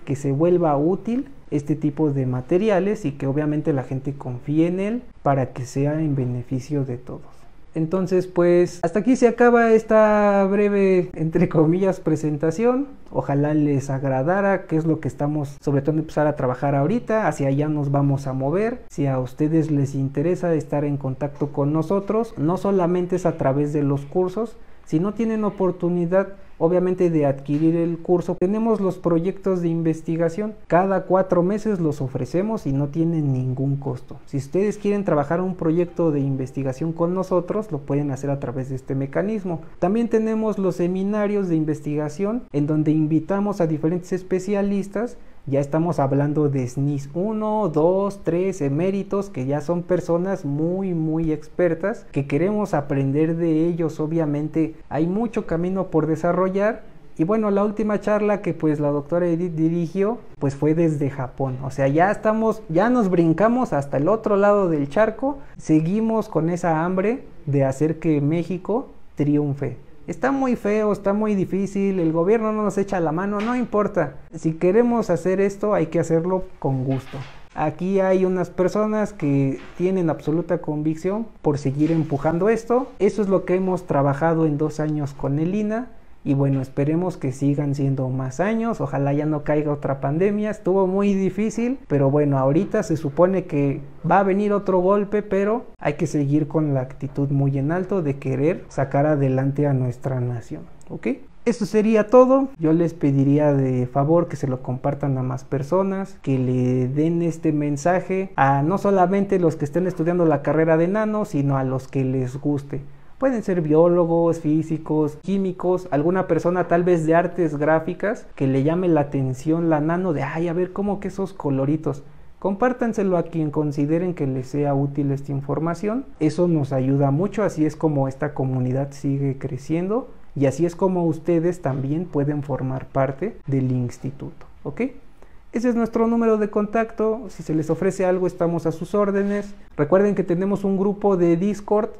que se vuelva útil este tipo de materiales y que obviamente la gente confíe en él para que sea en beneficio de todos. Entonces, pues hasta aquí se acaba esta breve, entre comillas, presentación. Ojalá les agradara, qué es lo que estamos sobre todo empezar a trabajar ahorita, hacia allá nos vamos a mover. Si a ustedes les interesa estar en contacto con nosotros, no solamente es a través de los cursos, si no tienen oportunidad obviamente de adquirir el curso. Tenemos los proyectos de investigación. Cada cuatro meses los ofrecemos y no tienen ningún costo. Si ustedes quieren trabajar un proyecto de investigación con nosotros, lo pueden hacer a través de este mecanismo. También tenemos los seminarios de investigación en donde invitamos a diferentes especialistas ya estamos hablando de SNIS 1, 2, 3, eméritos, que ya son personas muy, muy expertas, que queremos aprender de ellos. Obviamente hay mucho camino por desarrollar. Y bueno, la última charla que pues la doctora Edith dirigió, pues fue desde Japón. O sea, ya estamos, ya nos brincamos hasta el otro lado del charco. Seguimos con esa hambre de hacer que México triunfe. Está muy feo, está muy difícil, el gobierno no nos echa la mano, no importa. Si queremos hacer esto, hay que hacerlo con gusto. Aquí hay unas personas que tienen absoluta convicción por seguir empujando esto. Eso es lo que hemos trabajado en dos años con el INA. Y bueno, esperemos que sigan siendo más años, ojalá ya no caiga otra pandemia, estuvo muy difícil, pero bueno, ahorita se supone que va a venir otro golpe, pero hay que seguir con la actitud muy en alto de querer sacar adelante a nuestra nación, ¿ok? Eso sería todo. Yo les pediría de favor que se lo compartan a más personas, que le den este mensaje a no solamente los que estén estudiando la carrera de nano, sino a los que les guste. Pueden ser biólogos, físicos, químicos, alguna persona tal vez de artes gráficas que le llame la atención la nano de, ay, a ver cómo que esos coloritos. Compártanselo a quien consideren que les sea útil esta información. Eso nos ayuda mucho, así es como esta comunidad sigue creciendo y así es como ustedes también pueden formar parte del instituto. ¿Ok? Ese es nuestro número de contacto. Si se les ofrece algo, estamos a sus órdenes. Recuerden que tenemos un grupo de Discord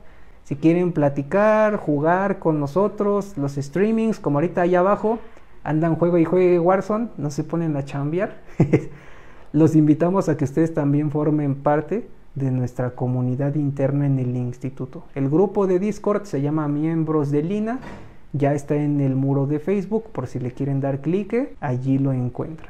si quieren platicar, jugar con nosotros, los streamings, como ahorita allá abajo, andan juego y juegue Warzone, no se ponen a chambear. [laughs] los invitamos a que ustedes también formen parte de nuestra comunidad interna en el instituto. El grupo de Discord se llama Miembros de Lina, ya está en el muro de Facebook, por si le quieren dar clic, allí lo encuentran.